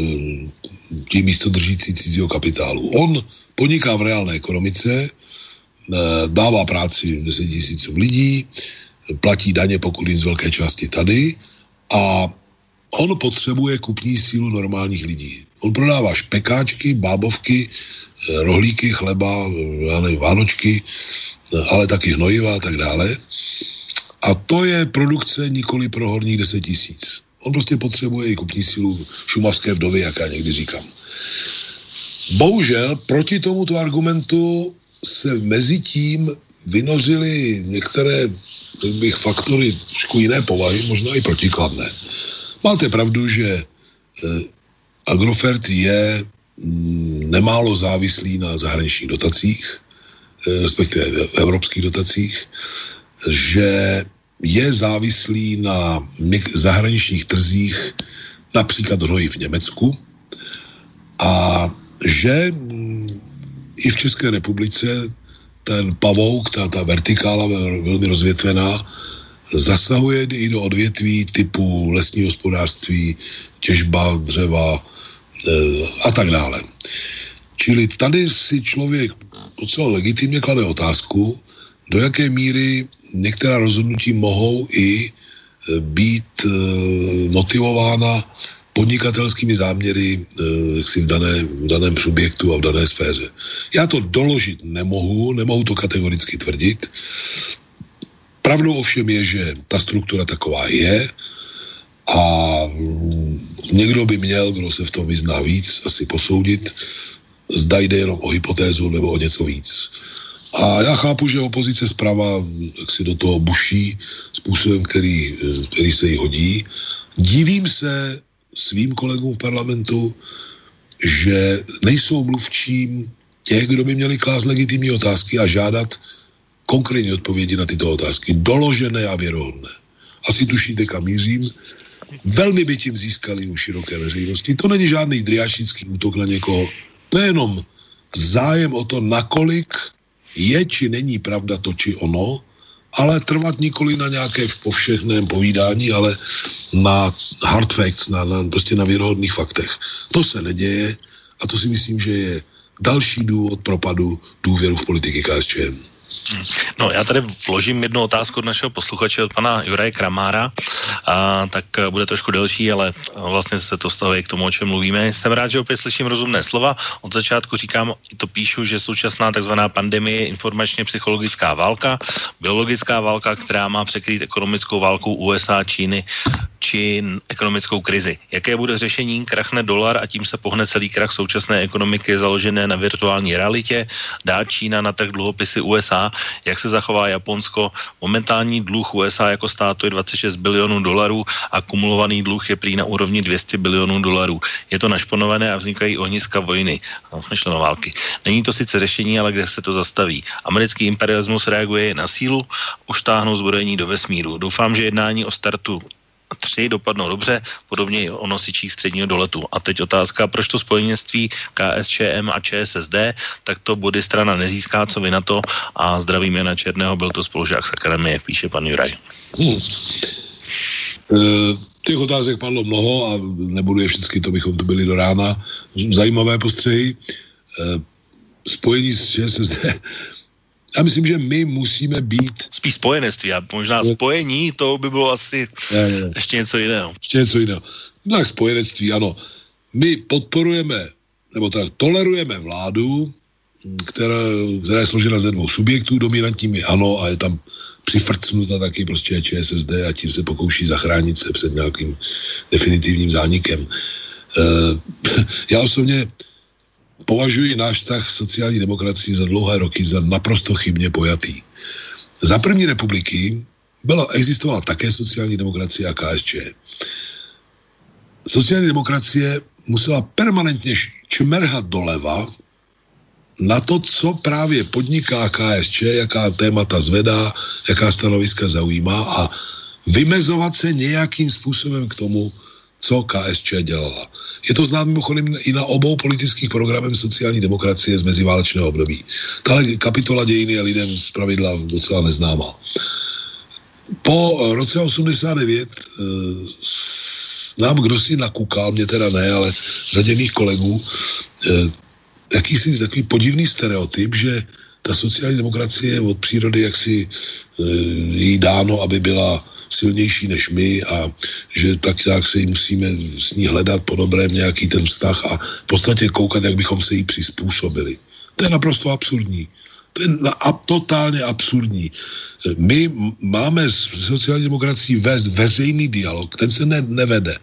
tím místo držící cizího kapitálu. On podniká v reálné ekonomice, e, dává práci 10 tisícům lidí, platí daně, pokud jim z velké části tady a on potřebuje kupní sílu normálních lidí. On prodává špekáčky, bábovky, eh, rohlíky, chleba, eh, nevím, vánočky, eh, ale taky hnojiva a tak dále. A to je produkce nikoli pro horních 10 tisíc. On prostě potřebuje i kupní sílu šumavské vdovy, jak já někdy říkám. Bohužel proti tomuto argumentu se mezi tím vynořily některé bych, faktory trošku jiné povahy, možná i protikladné. Máte pravdu, že eh, Agrofert je mm, nemálo závislý na zahraničních dotacích, eh, respektive evropských dotacích, že je závislý na zahraničních trzích, například hnoji v Německu, a že mm, i v České republice ten pavouk, ta, ta vertikála velmi rozvětvená, zasahuje i do odvětví typu lesní hospodářství, těžba dřeva e, a tak dále. Čili tady si člověk docela legitimně klade otázku, do jaké míry některá rozhodnutí mohou i e, být e, motivována podnikatelskými záměry e, jaksi v, dané, v daném subjektu a v dané sféře. Já to doložit nemohu, nemohu to kategoricky tvrdit, Pravdou ovšem je, že ta struktura taková je a někdo by měl, kdo se v tom vyzná víc, asi posoudit, zda jde jenom o hypotézu nebo o něco víc. A já chápu, že opozice zprava si do toho buší způsobem, který, který se jí hodí. Divím se svým kolegům v parlamentu, že nejsou mluvčím těch, kdo by měli klást legitimní otázky a žádat konkrétní odpovědi na tyto otázky, doložené a věrohodné. Asi tušíte, kam mířím. Velmi by tím získali u široké veřejnosti. To není žádný driášický útok na někoho. To je jenom zájem o to, nakolik je či není pravda to či ono, ale trvat nikoli na nějaké povšechném povídání, ale na hard facts, na, na, prostě na věrohodných faktech. To se neděje a to si myslím, že je další důvod propadu důvěru v politiky KSČM. No, já tady vložím jednu otázku od našeho posluchače, od pana Juraje Kramára, a, tak eh, bude trošku delší, ale vlastně se to stavuje k tomu, o čem mluvíme. Jsem rád, že opět slyším rozumné slova. Od začátku říkám, to píšu, že současná takzvaná pandemie je informačně psychologická válka, biologická válka, která má překrýt ekonomickou válku USA, Číny, či ekonomickou krizi. Jaké bude řešení? Krachne dolar a tím se pohne celý krach současné ekonomiky založené na virtuální realitě. Dá Čína na trh dluhopisy USA jak se zachová Japonsko. Momentální dluh USA jako státu je 26 bilionů dolarů a kumulovaný dluh je prý na úrovni 200 bilionů dolarů. Je to našponované a vznikají ohniska vojny, myšleno války. Není to sice řešení, ale kde se to zastaví. Americký imperialismus reaguje na sílu, uštáhnou zbrojení do vesmíru. Doufám, že jednání o startu tři dopadnou dobře, podobně i o nosičích středního doletu. A teď otázka, proč to spojenství KSČM a ČSSD, tak to body strana nezíská, co vy na to a zdravím Jana Černého, byl to spolužák z akademie, píše pan Juraj. Hmm. Těch otázek padlo mnoho a nebudu je všechny, to bychom to byli do rána. Zajímavé postřehy. E, spojení s ČSSD já myslím, že my musíme být... Spíš spojenectví a možná spojení, to by bylo asi je, je. ještě něco jiného. Ještě něco jiného. No tak spojenectví, ano. My podporujeme, nebo tak tolerujeme vládu, která, která je složena ze dvou subjektů, dominantním je ANO a je tam přifrcnuta taky prostě ČSSD a tím se pokouší zachránit se před nějakým definitivním zánikem. Uh, (laughs) já osobně považuji náš vztah sociální demokracii za dlouhé roky za naprosto chybně pojatý. Za první republiky byla, existovala také sociální demokracie a KSČ. Sociální demokracie musela permanentně čmerhat doleva na to, co právě podniká KSČ, jaká témata zvedá, jaká stanoviska zaujímá a vymezovat se nějakým způsobem k tomu, co KSČ dělala. Je to znám mimochodem i na obou politických programech sociální demokracie z meziválečného období. Tahle kapitola dějiny je lidem z pravidla docela neznámá. Po roce 89 eh, nám kdo si nakukal, mě teda ne, ale řadě mých kolegů, eh, jakýsi takový podivný stereotyp, že ta sociální demokracie od přírody jaksi eh, jí dáno, aby byla silnější než my a že tak nějak se jí musíme s ní hledat po dobrém nějaký ten vztah a v podstatě koukat, jak bychom se jí přizpůsobili. To je naprosto absurdní. To je na, a, totálně absurdní. My máme s sociální demokracií vést veřejný dialog, ten se ne, nevede.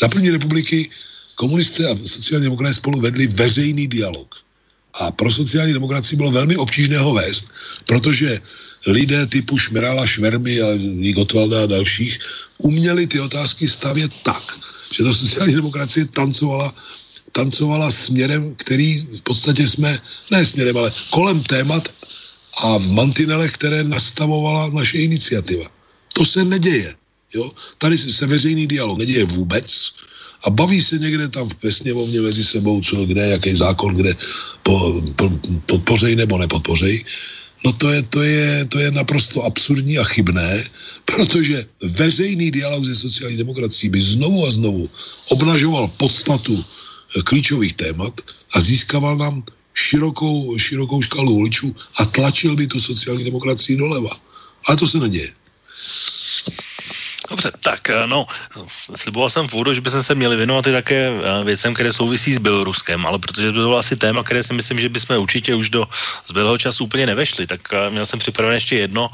Za první republiky komunisté a sociální demokracie spolu vedli veřejný dialog. A pro sociální demokracii bylo velmi obtížné ho vést, protože lidé typu Šmerala, Švermy a Gotwalda a dalších uměli ty otázky stavět tak, že ta sociální demokracie tancovala, tancovala směrem, který v podstatě jsme, ne směrem, ale kolem témat a v mantinelech, které nastavovala naše iniciativa. To se neděje. Jo? Tady se veřejný dialog neděje vůbec a baví se někde tam ve sněmovně mezi sebou, co, kde, jaký zákon, kde po, po, podpořej nebo nepodpořej. No to je, to, je, to je naprosto absurdní a chybné, (laughs) protože veřejný dialog se sociální demokracií by znovu a znovu obnažoval podstatu eh, klíčových témat a získával nám širokou, širokou škálu voličů a tlačil by tu sociální demokracii doleva. Ale to se neděje. Dobře, tak eh, no, sliboval jsem v úvodu, že bychom se měli věnovat i také eh, věcem, které souvisí s Běloruskem, ale protože to bylo asi téma, které si myslím, že bychom určitě už do zbylého času úplně nevešli, tak eh, měl jsem připravené ještě jedno,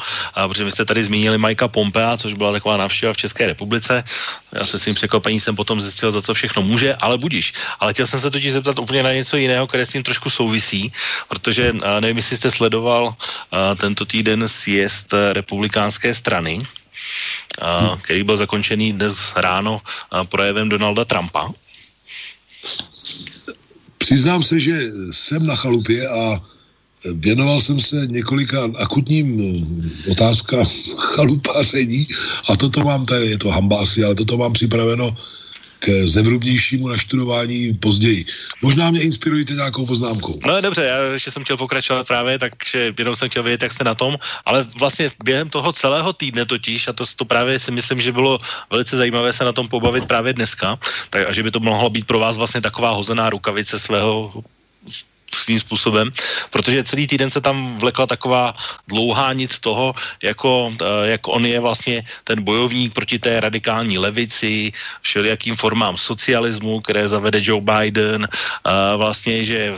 protože vy jste tady zmínili Majka Pompea, což byla taková návštěva v České republice. Já se svým překvapením jsem potom zjistil, za co všechno může, ale budíš. Ale chtěl jsem se totiž zeptat úplně na něco jiného, které s tím trošku souvisí, protože nevím, jestli jste sledoval tento týden sjezd republikánské strany, který byl zakončený dnes ráno projevem Donalda Trumpa. Přiznám se, že jsem na chalupě a věnoval jsem se několika akutním otázkám chalupáření a toto mám, tady je to hamba asi, ale toto mám připraveno k zevrubnějšímu naštudování později. Možná mě inspirujete nějakou poznámkou. No dobře, já ještě jsem chtěl pokračovat právě, takže jenom jsem chtěl vědět, jak jste na tom, ale vlastně během toho celého týdne totiž, a to, to právě si myslím, že bylo velice zajímavé se na tom pobavit právě dneska, tak a že by to mohlo být pro vás vlastně taková hozená rukavice svého svým způsobem, protože celý týden se tam vlekla taková dlouhá nic toho, jako, eh, jak on je vlastně ten bojovník proti té radikální levici, všelijakým formám socialismu, které zavede Joe Biden, vlastně, že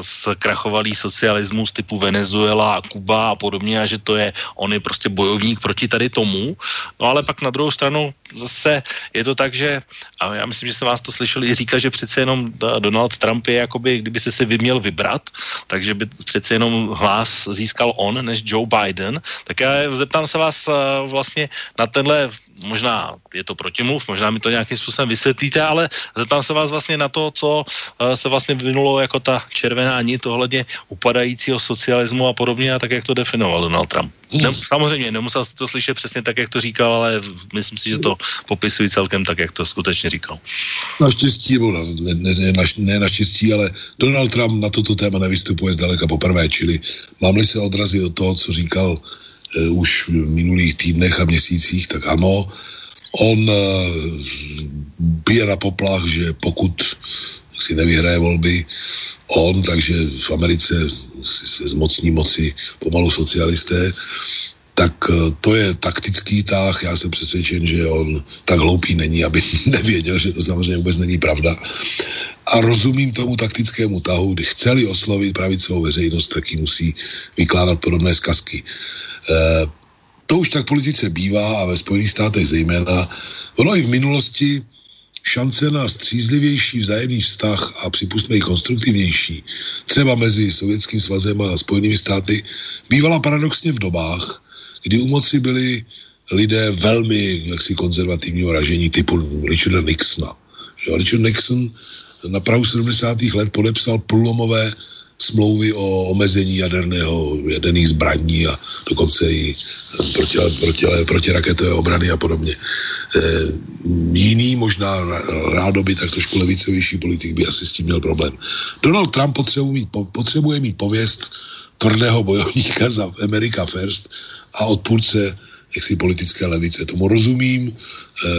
zkrachovalý socialismus typu Venezuela a Kuba a podobně a že to je, on je prostě bojovník proti tady tomu, no ale pak na druhou stranu zase je to tak, že a já myslím, že se vás to slyšeli i říkat, že přece jenom Donald Trump je jakoby, kdyby se si vy měl vybrat, takže by přece jenom hlas získal on než Joe Biden, tak já zeptám se vás vlastně na tenhle možná je to protimluv, možná mi to nějakým způsobem vysvětlíte, ale zeptám se vás vlastně na to, co uh, se vlastně vyvinulo jako ta červená nit ohledně upadajícího socialismu a podobně a tak, jak to definoval Donald Trump. Ne, samozřejmě, nemusel jste to slyšet přesně tak, jak to říkal, ale myslím si, že to popisují celkem tak, jak to skutečně říkal. Naštěstí, nebo ne, ne, ne, naš, ne naštěstí, ale Donald Trump na toto téma nevystupuje zdaleka poprvé, čili mám-li se odrazit od toho, co říkal uh, už v minulých týdnech a měsících, tak ano, on uh, bije na poplach, že pokud si nevyhraje volby on, takže v Americe se zmocní moci pomalu socialisté, tak uh, to je taktický tah. Já jsem přesvědčen, že on tak hloupý není, aby (laughs) nevěděl, že to samozřejmě vůbec není pravda. A rozumím tomu taktickému tahu, kdy chceli oslovit pravicovou veřejnost, tak ji musí vykládat podobné zkazky. Eh, to už tak politice bývá a ve Spojených státech zejména. Ono i v minulosti šance na střízlivější vzájemný vztah a připustme i konstruktivnější, třeba mezi Sovětským svazem a Spojenými státy, bývala paradoxně v dobách, kdy u moci byli lidé velmi jaksi konzervativního ražení typu Richarda Nixona. Že Richard Nixon na prahu 70. let podepsal průlomové smlouvy o omezení jaderného, jaderných zbraní a dokonce i proti, proti, protiraketové obrany a podobně. E, jiný, možná rádoby tak trošku levicovější politik by asi s tím měl problém. Donald Trump potřebuje mít, potřebuje mít pověst tvrdého bojovníka za America First a odpůrce jaksi politické levice. Tomu rozumím,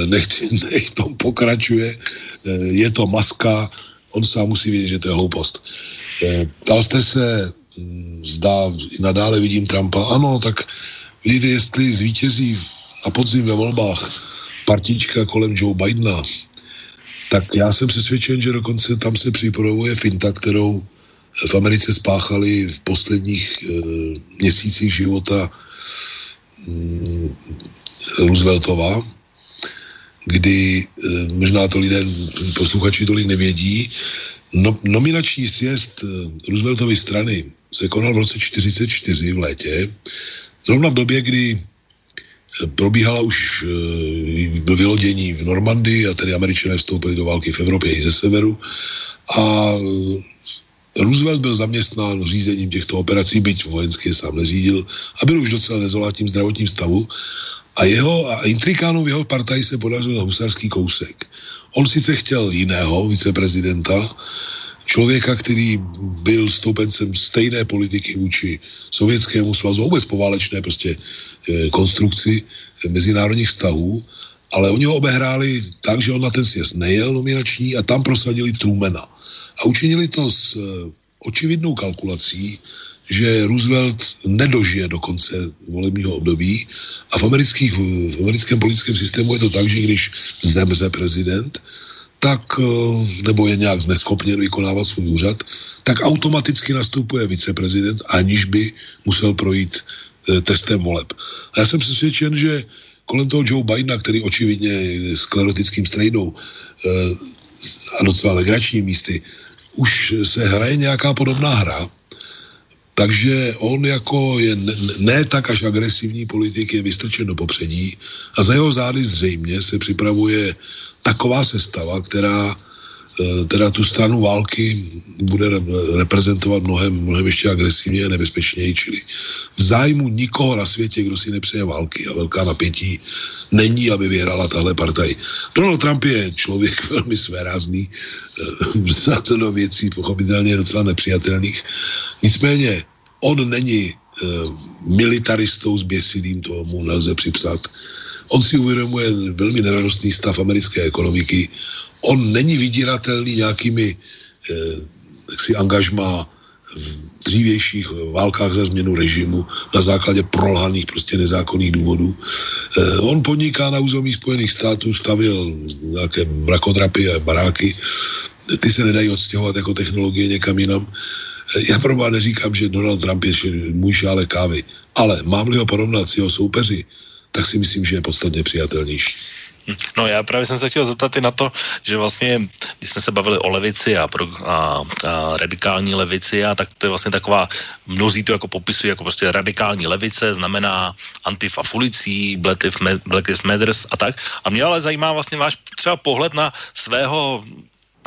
nech, nech tom pokračuje, e, je to maska, on sám musí vědět, že to je hloupost. Eh, ptal jste se, hm, zdá, i nadále vidím Trumpa. Ano, tak vidíte, jestli zvítězí na podzim ve volbách partička kolem Joe Bidena, tak já jsem přesvědčen, že dokonce tam se připravuje finta, kterou v Americe spáchali v posledních e, měsících života mm, Rooseveltova, kdy e, možná to lidé, posluchači tolik nevědí, No, nominační sjezd eh, Rooseveltovy strany se konal v roce 1944 v létě, zrovna v době, kdy eh, probíhala už vylodění v Normandii a tedy američané vstoupili do války v Evropě i ze severu. A Roosevelt byl zaměstnán řízením těchto operací, byť vojenský sám neřídil a byl už docela nezolátním zdravotním stavu a jeho a intrikánům jeho partaji se podařil husarský kousek. On sice chtěl jiného viceprezidenta, člověka, který byl stoupencem stejné politiky vůči Sovětskému svazu, vůbec poválečné prostě e, konstrukci e, mezinárodních vztahů, ale oni ho obehráli tak, že on na ten sjezd nejel nominační a tam prosadili Trumana. A učinili to s e, očividnou kalkulací, že Roosevelt nedožije do konce volebního období a v, amerických, v americkém politickém systému je to tak, že když zemře prezident, tak, eh, nebo je nějak zneschopněn vykonávat svůj úřad, tak automaticky nastupuje viceprezident, aniž by musel projít eh, testem voleb. A já jsem přesvědčen, že kolem toho Joe Bidena, který očividně je sklerotickým strejdou eh, a docela legrační místy, už se hraje nějaká podobná hra, takže on jako je ne, ne tak až agresivní politik, je vystrčen do popředí a za jeho zády zřejmě se připravuje taková sestava, která teda tu stranu války bude reprezentovat mnohem, mnohem ještě agresivně a nebezpečněji, čili v zájmu nikoho na světě, kdo si nepřeje války a velká napětí, není, aby vyhrála tahle partaj. Donald Trump je člověk (laughs) velmi svérázný, eh, (laughs) za do věcí pochopitelně docela nepřijatelných. Nicméně on není eh, militaristou s běsilým, to mu nelze připsat. On si uvědomuje velmi neradostný stav americké ekonomiky on není vydíratelný nějakými eh, si v dřívějších válkách za změnu režimu na základě prolhaných prostě nezákonných důvodů. Eh, on podniká na území Spojených států, stavil nějaké mrakodrapy a baráky, ty se nedají odstěhovat jako technologie někam jinam. Eh, já pro neříkám, že Donald Trump je můj šále kávy, ale mám-li ho porovnat s jeho soupeři, tak si myslím, že je podstatně přijatelnější. No já právě jsem se chtěl zeptat i na to, že vlastně, když jsme se bavili o levici a, pro, a, a radikální levici, a tak to je vlastně taková, mnozí to jako popisují jako prostě radikální levice, znamená antifa fulicí, Black Lives Matters a tak. A mě ale zajímá vlastně váš třeba pohled na svého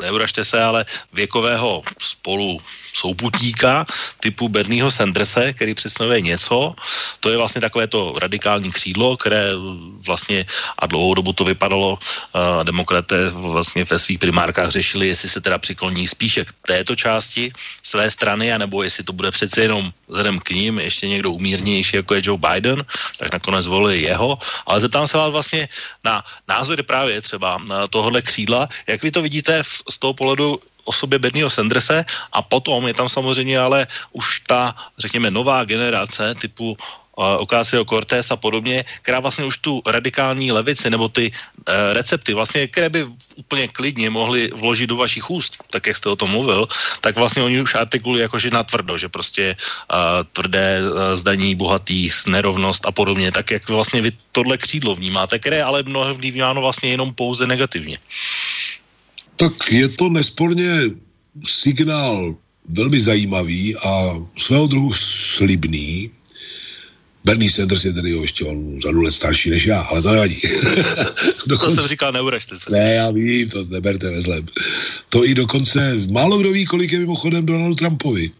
neuražte se, ale věkového spolu souputníka typu Bernieho Sandersa, který představuje něco. To je vlastně takové to radikální křídlo, které vlastně a dlouhou dobu to vypadalo, uh, demokraté vlastně ve svých primárkách řešili, jestli se teda přikloní spíše k této části své strany, anebo jestli to bude přece jenom vzhledem k ním ještě někdo umírnější, jako je Joe Biden, tak nakonec volili jeho. Ale zeptám se vás vlastně na názory právě třeba tohohle křídla. Jak vy to vidíte v, z toho pohledu osobě Bernieho Sandersa a potom je tam samozřejmě ale už ta, řekněme, nová generace typu uh, Ocasio Cortés a podobně, která vlastně už tu radikální levici nebo ty uh, recepty, vlastně, které by úplně klidně mohli vložit do vašich úst, tak jak jste o tom mluvil, tak vlastně oni už artikulují jako, že na tvrdo, že prostě uh, tvrdé uh, zdaní bohatých, nerovnost a podobně, tak jak vlastně vy tohle křídlo vnímáte, které ale mnohem vnímáno vlastně jenom pouze negativně. Tak je to nesporně signál velmi zajímavý a svého druhu slibný. Bernie Sanders je tedy ještě on řadu let starší než já, ale to nevadí. dokonce... (laughs) To jsem říkal, neuražte se. Ne, já vím, to neberte ve zlem. To i dokonce, málo kdo ví, kolik je mimochodem Donald Trumpovi.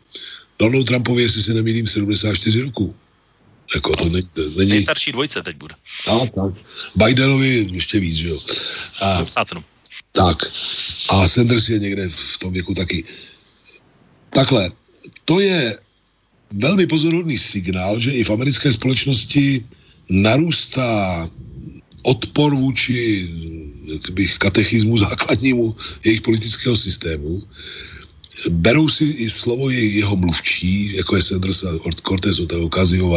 Donald Trumpovi, jestli se nemýlím, 74 roku. Jako to není, to není... Nejstarší dvojce teď bude. Tak, tak. Bidenovi ještě víc, že jo. A, 77. Tak. A Sanders je někde v tom věku taky. Takhle. To je velmi pozorodný signál, že i v americké společnosti narůstá odpor vůči bych, katechismu základnímu jejich politického systému. Berou si i slovo jeho mluvčí, jako je Sanders a Cortez Ocasio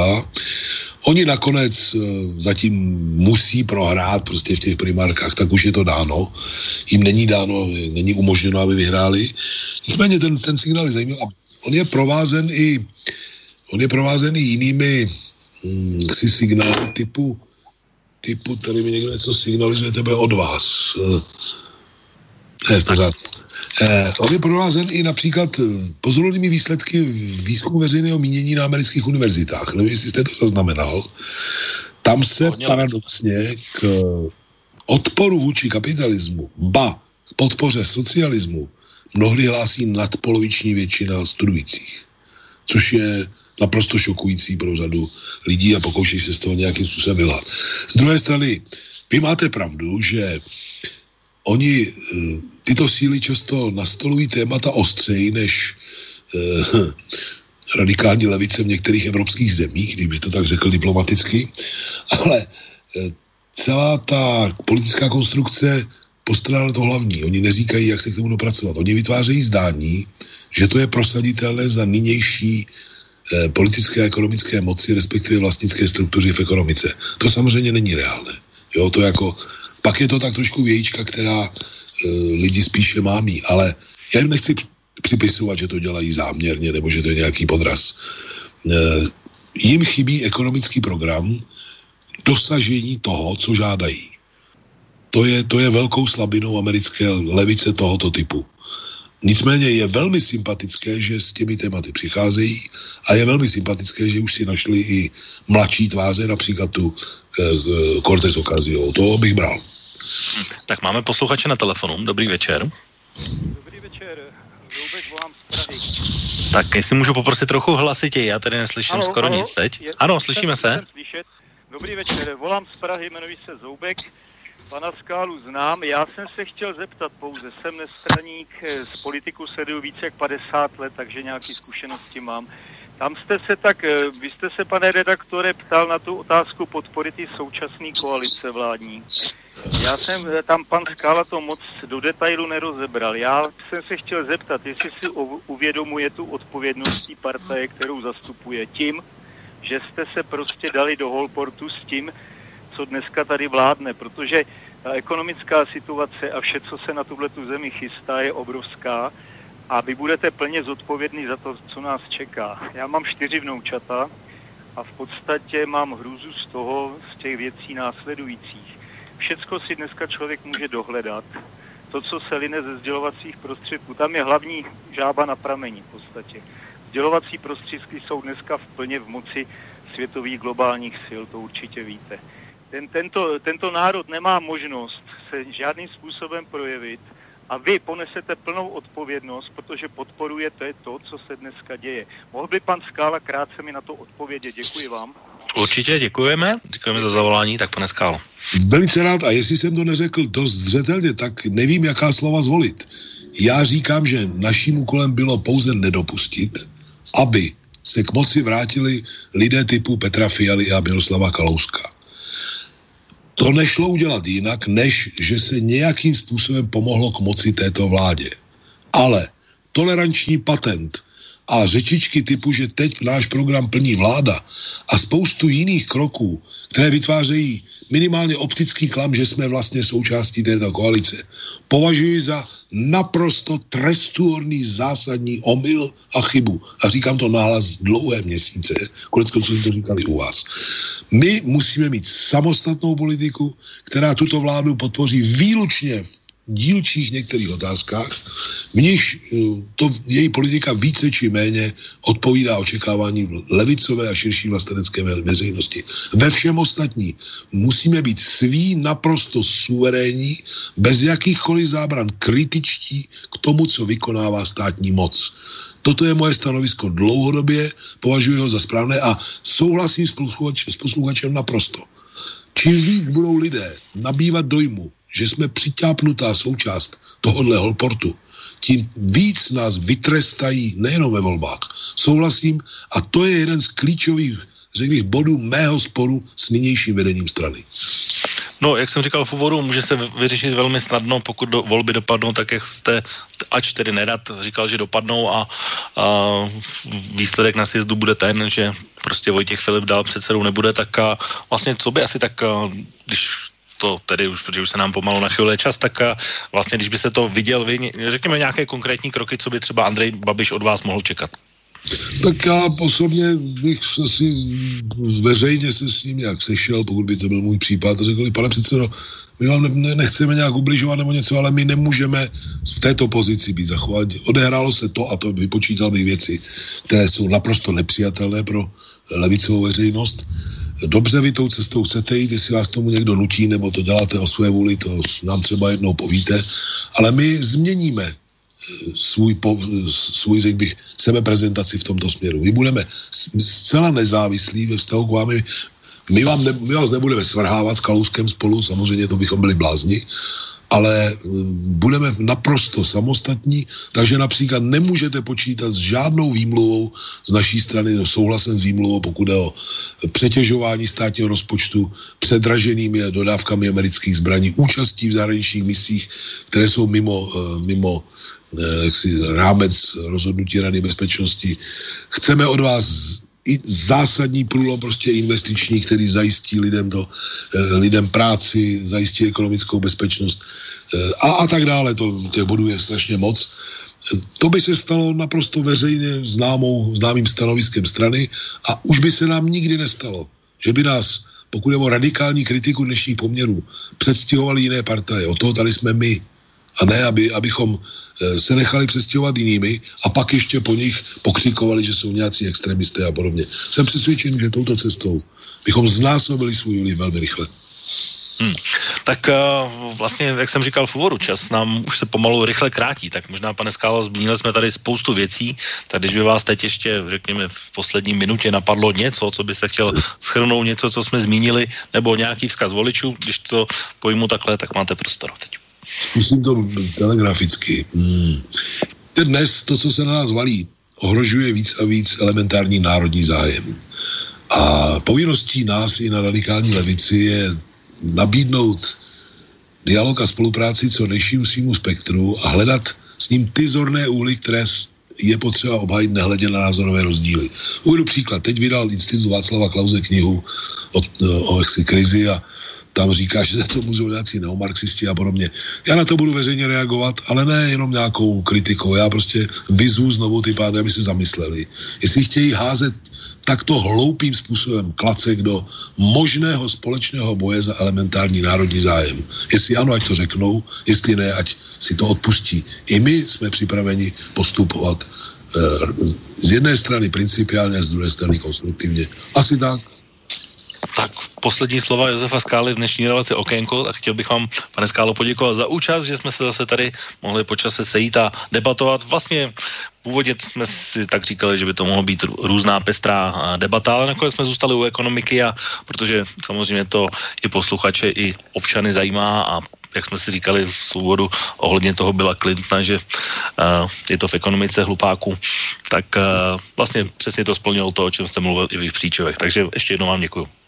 Oni nakonec uh, zatím musí prohrát prostě v těch primárkách, tak už je to dáno. Jim není dáno, není umožněno, aby vyhráli. Nicméně ten, ten signál je zajímavý on je provázen i on je provázen i jinými hm, si signály typu typu, tady mi někdo něco signalizuje tebe od vás. Uh, ne, pořád. Eh, on je provázen i například eh, pozorovnými výsledky výzkumu veřejného mínění na amerických univerzitách. Nevím, jestli jste to zaznamenal. Tam se paradoxně k odporu vůči kapitalismu, ba k podpoře socialismu, mnohdy hlásí nadpoloviční většina studujících. Což je naprosto šokující pro řadu lidí a pokouší se z toho nějakým způsobem vylhat. Z druhé strany, vy máte pravdu, že oni, eh, tyto síly často nastolují témata ostřeji než eh, (laughs) radikální levice v některých evropských zemích, kdyby to tak řekl diplomaticky, ale eh, celá ta politická konstrukce postrádá to hlavní. Oni neříkají, jak se k tomu dopracovat. Oni vytvářejí zdání, že to je prosaditelné za nynější eh, politické a ekonomické moci, respektive vlastnické struktury v ekonomice. To samozřejmě není reálné. Jo, to jako pak je to tak trošku vějíčka, která e, lidi spíše mámí, ale já jim nechci připisovat, že to dělají záměrně nebo že to je nějaký podraz. E, jim chybí ekonomický program dosažení toho, co žádají. To je, to je velkou slabinou americké levice tohoto typu. Nicméně je velmi sympatické, že s těmi tématy přicházejí a je velmi sympatické, že už si našli i mladší tváře, například tu e, Cortez Ocasio. To bych bral. Tak máme posluchače na telefonu. Dobrý večer. Dobrý večer, volám z Prahy. Tak jestli můžu poprosit trochu hlasitěji, já tady neslyším ano, skoro ano, nic teď. Je, ano, slyšíme se. Slyšet. Dobrý večer, volám z Prahy, jmenuji se Zoubek. Pana Skálu znám. Já jsem se chtěl zeptat pouze. Jsem nestraník eh, z politiku sleduju více jak 50 let, takže nějaké zkušenosti mám. Tam jste se tak, eh, vy jste se, pane redaktore, ptal na tu otázku podpory ty současné koalice vládní. Já jsem, eh, tam pan Skála to moc do detailu nerozebral. Já jsem se chtěl zeptat, jestli si uvědomuje tu odpovědnost té partaje, kterou zastupuje tím, že jste se prostě dali do holportu s tím, co dneska tady vládne, protože ta ekonomická situace a vše, co se na tuhle tu zemi chystá, je obrovská a vy budete plně zodpovědný za to, co nás čeká. Já mám čtyři vnoučata a v podstatě mám hrůzu z toho, z těch věcí následujících. Všecko si dneska člověk může dohledat. To, co se line ze sdělovacích prostředků, tam je hlavní žába na pramení v podstatě. Sdělovací prostředky jsou dneska v plně v moci světových globálních sil, to určitě víte. Ten, tento, tento národ nemá možnost se žádným způsobem projevit a vy ponesete plnou odpovědnost, protože podporujete to, co se dneska děje. Mohl by pan Skála krátce mi na to odpovědět? Děkuji vám. Určitě děkujeme, děkujeme za zavolání, tak pane Skálo. Velice rád a jestli jsem to neřekl dost zřetelně, tak nevím, jaká slova zvolit. Já říkám, že naším úkolem bylo pouze nedopustit, aby se k moci vrátili lidé typu Petra Fialy a Miroslava Kalouska. To nešlo udělat jinak, než že se nějakým způsobem pomohlo k moci této vládě. Ale toleranční patent a řečičky typu, že teď náš program plní vláda a spoustu jiných kroků, které vytvářejí minimálně optický klam, že jsme vlastně součástí této koalice, považuji za naprosto trestuhodný zásadní omyl a chybu. A říkám to náhlas dlouhé měsíce, konec konců to říkali u vás. My musíme mít samostatnou politiku, která tuto vládu podpoří výlučně dílčích některých otázkách, v níž eh, to její politika více či méně odpovídá očekávání levicové a širší vlastenecké veřejnosti. Ve všem ostatní musíme být sví naprosto suverénní, bez jakýchkoliv zábran kritičtí k tomu, co vykonává státní moc. Toto je moje stanovisko dlouhodobě, považuji ho za správné a souhlasím s, posluchačem, s posluchačem naprosto. Čím víc budou lidé nabývat dojmu, že jsme přitápnutá součást tohohle holportu, tím víc nás vytrestají nejenom ve volbách. Souhlasím a to je jeden z klíčových řekl bych, bodů mého sporu s nynějším vedením strany. No, jak jsem říkal v úvodu, může se vyřešit velmi snadno, pokud do, volby dopadnou tak, jak jste, ač tedy nerad, říkal, že dopadnou a, a výsledek na sjezdu bude ten, že prostě Vojtěch Filip dál předsedou nebude, tak a vlastně co by asi tak, když to tedy už, protože už se nám pomalu nachyluje čas, tak a vlastně, když byste to viděl vy, řekněme nějaké konkrétní kroky, co by třeba Andrej Babiš od vás mohl čekat. Tak já osobně bych se si veřejně se s ním nějak sešel, pokud by to byl můj případ, a řekl, pane předsedo, my vám ne, nechceme nějak ubližovat nebo něco, ale my nemůžeme v této pozici být zachovat. Odehrálo se to a to vypočítal bych věci, které jsou naprosto nepřijatelné pro levicovou veřejnost. Dobře vy tou cestou chcete jít, jestli vás tomu někdo nutí, nebo to děláte o své vůli, to nám třeba jednou povíte, ale my změníme svůj, po, svůj řekl bych, sebeprezentaci v tomto směru. My budeme zcela nezávislí ve vztahu k vámi. My, vám ne, my vás nebudeme svrhávat s Kalouskem spolu, samozřejmě to bychom byli blázni, ale mm, budeme naprosto samostatní, takže například nemůžete počítat s žádnou výmluvou z naší strany, no souhlasem s výmluvou, pokud je o přetěžování státního rozpočtu předraženými dodávkami amerických zbraní, účastí v zahraničních misích, které jsou mimo, eh, mimo Eh, jaksi rámec rozhodnutí Rady bezpečnosti. Chceme od vás zásadní průlom prostě investiční, který zajistí lidem, to, eh, lidem práci, zajistí ekonomickou bezpečnost eh, a, a tak dále. To, těch bodů je strašně moc. To by se stalo naprosto veřejně známou, známým stanoviskem strany a už by se nám nikdy nestalo, že by nás, pokud je o radikální kritiku dnešních poměrů, předstihovali jiné partaje. O toho tady jsme my. A ne, aby, abychom eh, se nechali přestěhovat jinými a pak ještě po nich pokřikovali, že jsou nějací extremisté a podobně. Jsem přesvědčen, že touto cestou bychom znásobili svůj vliv velmi rychle. Hmm. Tak uh, vlastně, jak jsem říkal v úvodu, čas nám už se pomalu rychle krátí, tak možná, pane Skálo, zmínili jsme tady spoustu věcí, tak když by vás teď ještě, řekněme, v poslední minutě napadlo něco, co by se chtěl schrnout, něco, co jsme zmínili, nebo nějaký vzkaz voličů, když to pojmu takhle, tak máte prostor teď. Zkusím to telegraficky. Hmm. Dnes, to, co se na nás valí, ohrožuje víc a víc elementární národní zájem. A povinností nás i na radikální levici je nabídnout dialog a spolupráci co nejšímu svýmu spektru a hledat s ním ty zorné úly, které je potřeba obhajit nehledě na názorové rozdíly. Uvedu příklad. Teď vydal Institut Václava Klauze knihu o, o, o krizi a tam říká, že to můžou nějací neomarxisti a podobně. Já na to budu veřejně reagovat, ale ne jenom nějakou kritikou. Já prostě vyzvu znovu ty pány, aby se zamysleli. Jestli chtějí házet takto hloupým způsobem klacek do možného společného boje za elementární národní zájem. Jestli ano, ať to řeknou, jestli ne, ať si to odpustí. I my jsme připraveni postupovat eh, z jedné strany principiálně a z druhé strany konstruktivně. Asi tak. Tak poslední slova Josefa Skály v dnešní relaci Okénko a chtěl bych vám, pane Skálo, poděkovat za účast, že jsme se zase tady mohli počase sejít a debatovat. Vlastně původně jsme si tak říkali, že by to mohlo být různá pestrá debata, ale nakonec jsme zůstali u ekonomiky a protože samozřejmě to i posluchače, i občany zajímá a jak jsme si říkali v úvodu ohledně toho byla Clintona, že uh, je to v ekonomice hlupáku, tak uh, vlastně přesně to splnilo to, o čem jste mluvil i v Příčovech. Takže ještě jednou vám děkuji.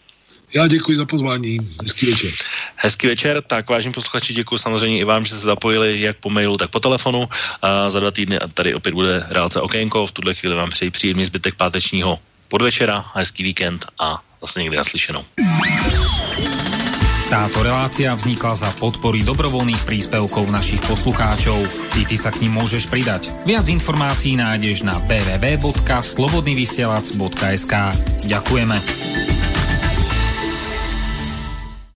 Já děkuji za pozvání. Hezký večer. Hezký večer, tak vážení posluchači, děkuji samozřejmě i vám, že se zapojili jak po mailu, tak po telefonu. A za dva týdny tady opět bude reálce Okénko. V tuhle chvíli vám přeji příjemný zbytek pátečního podvečera, hezký víkend a zase někdy naslyšenou. Táto relácia vznikla za podpory dobrovoľných príspevkov našich poslucháčov. I ty sa k ním môžeš pridať. Viac informácií nájdeš na www.slobodnyvysielac.sk Ďakujeme.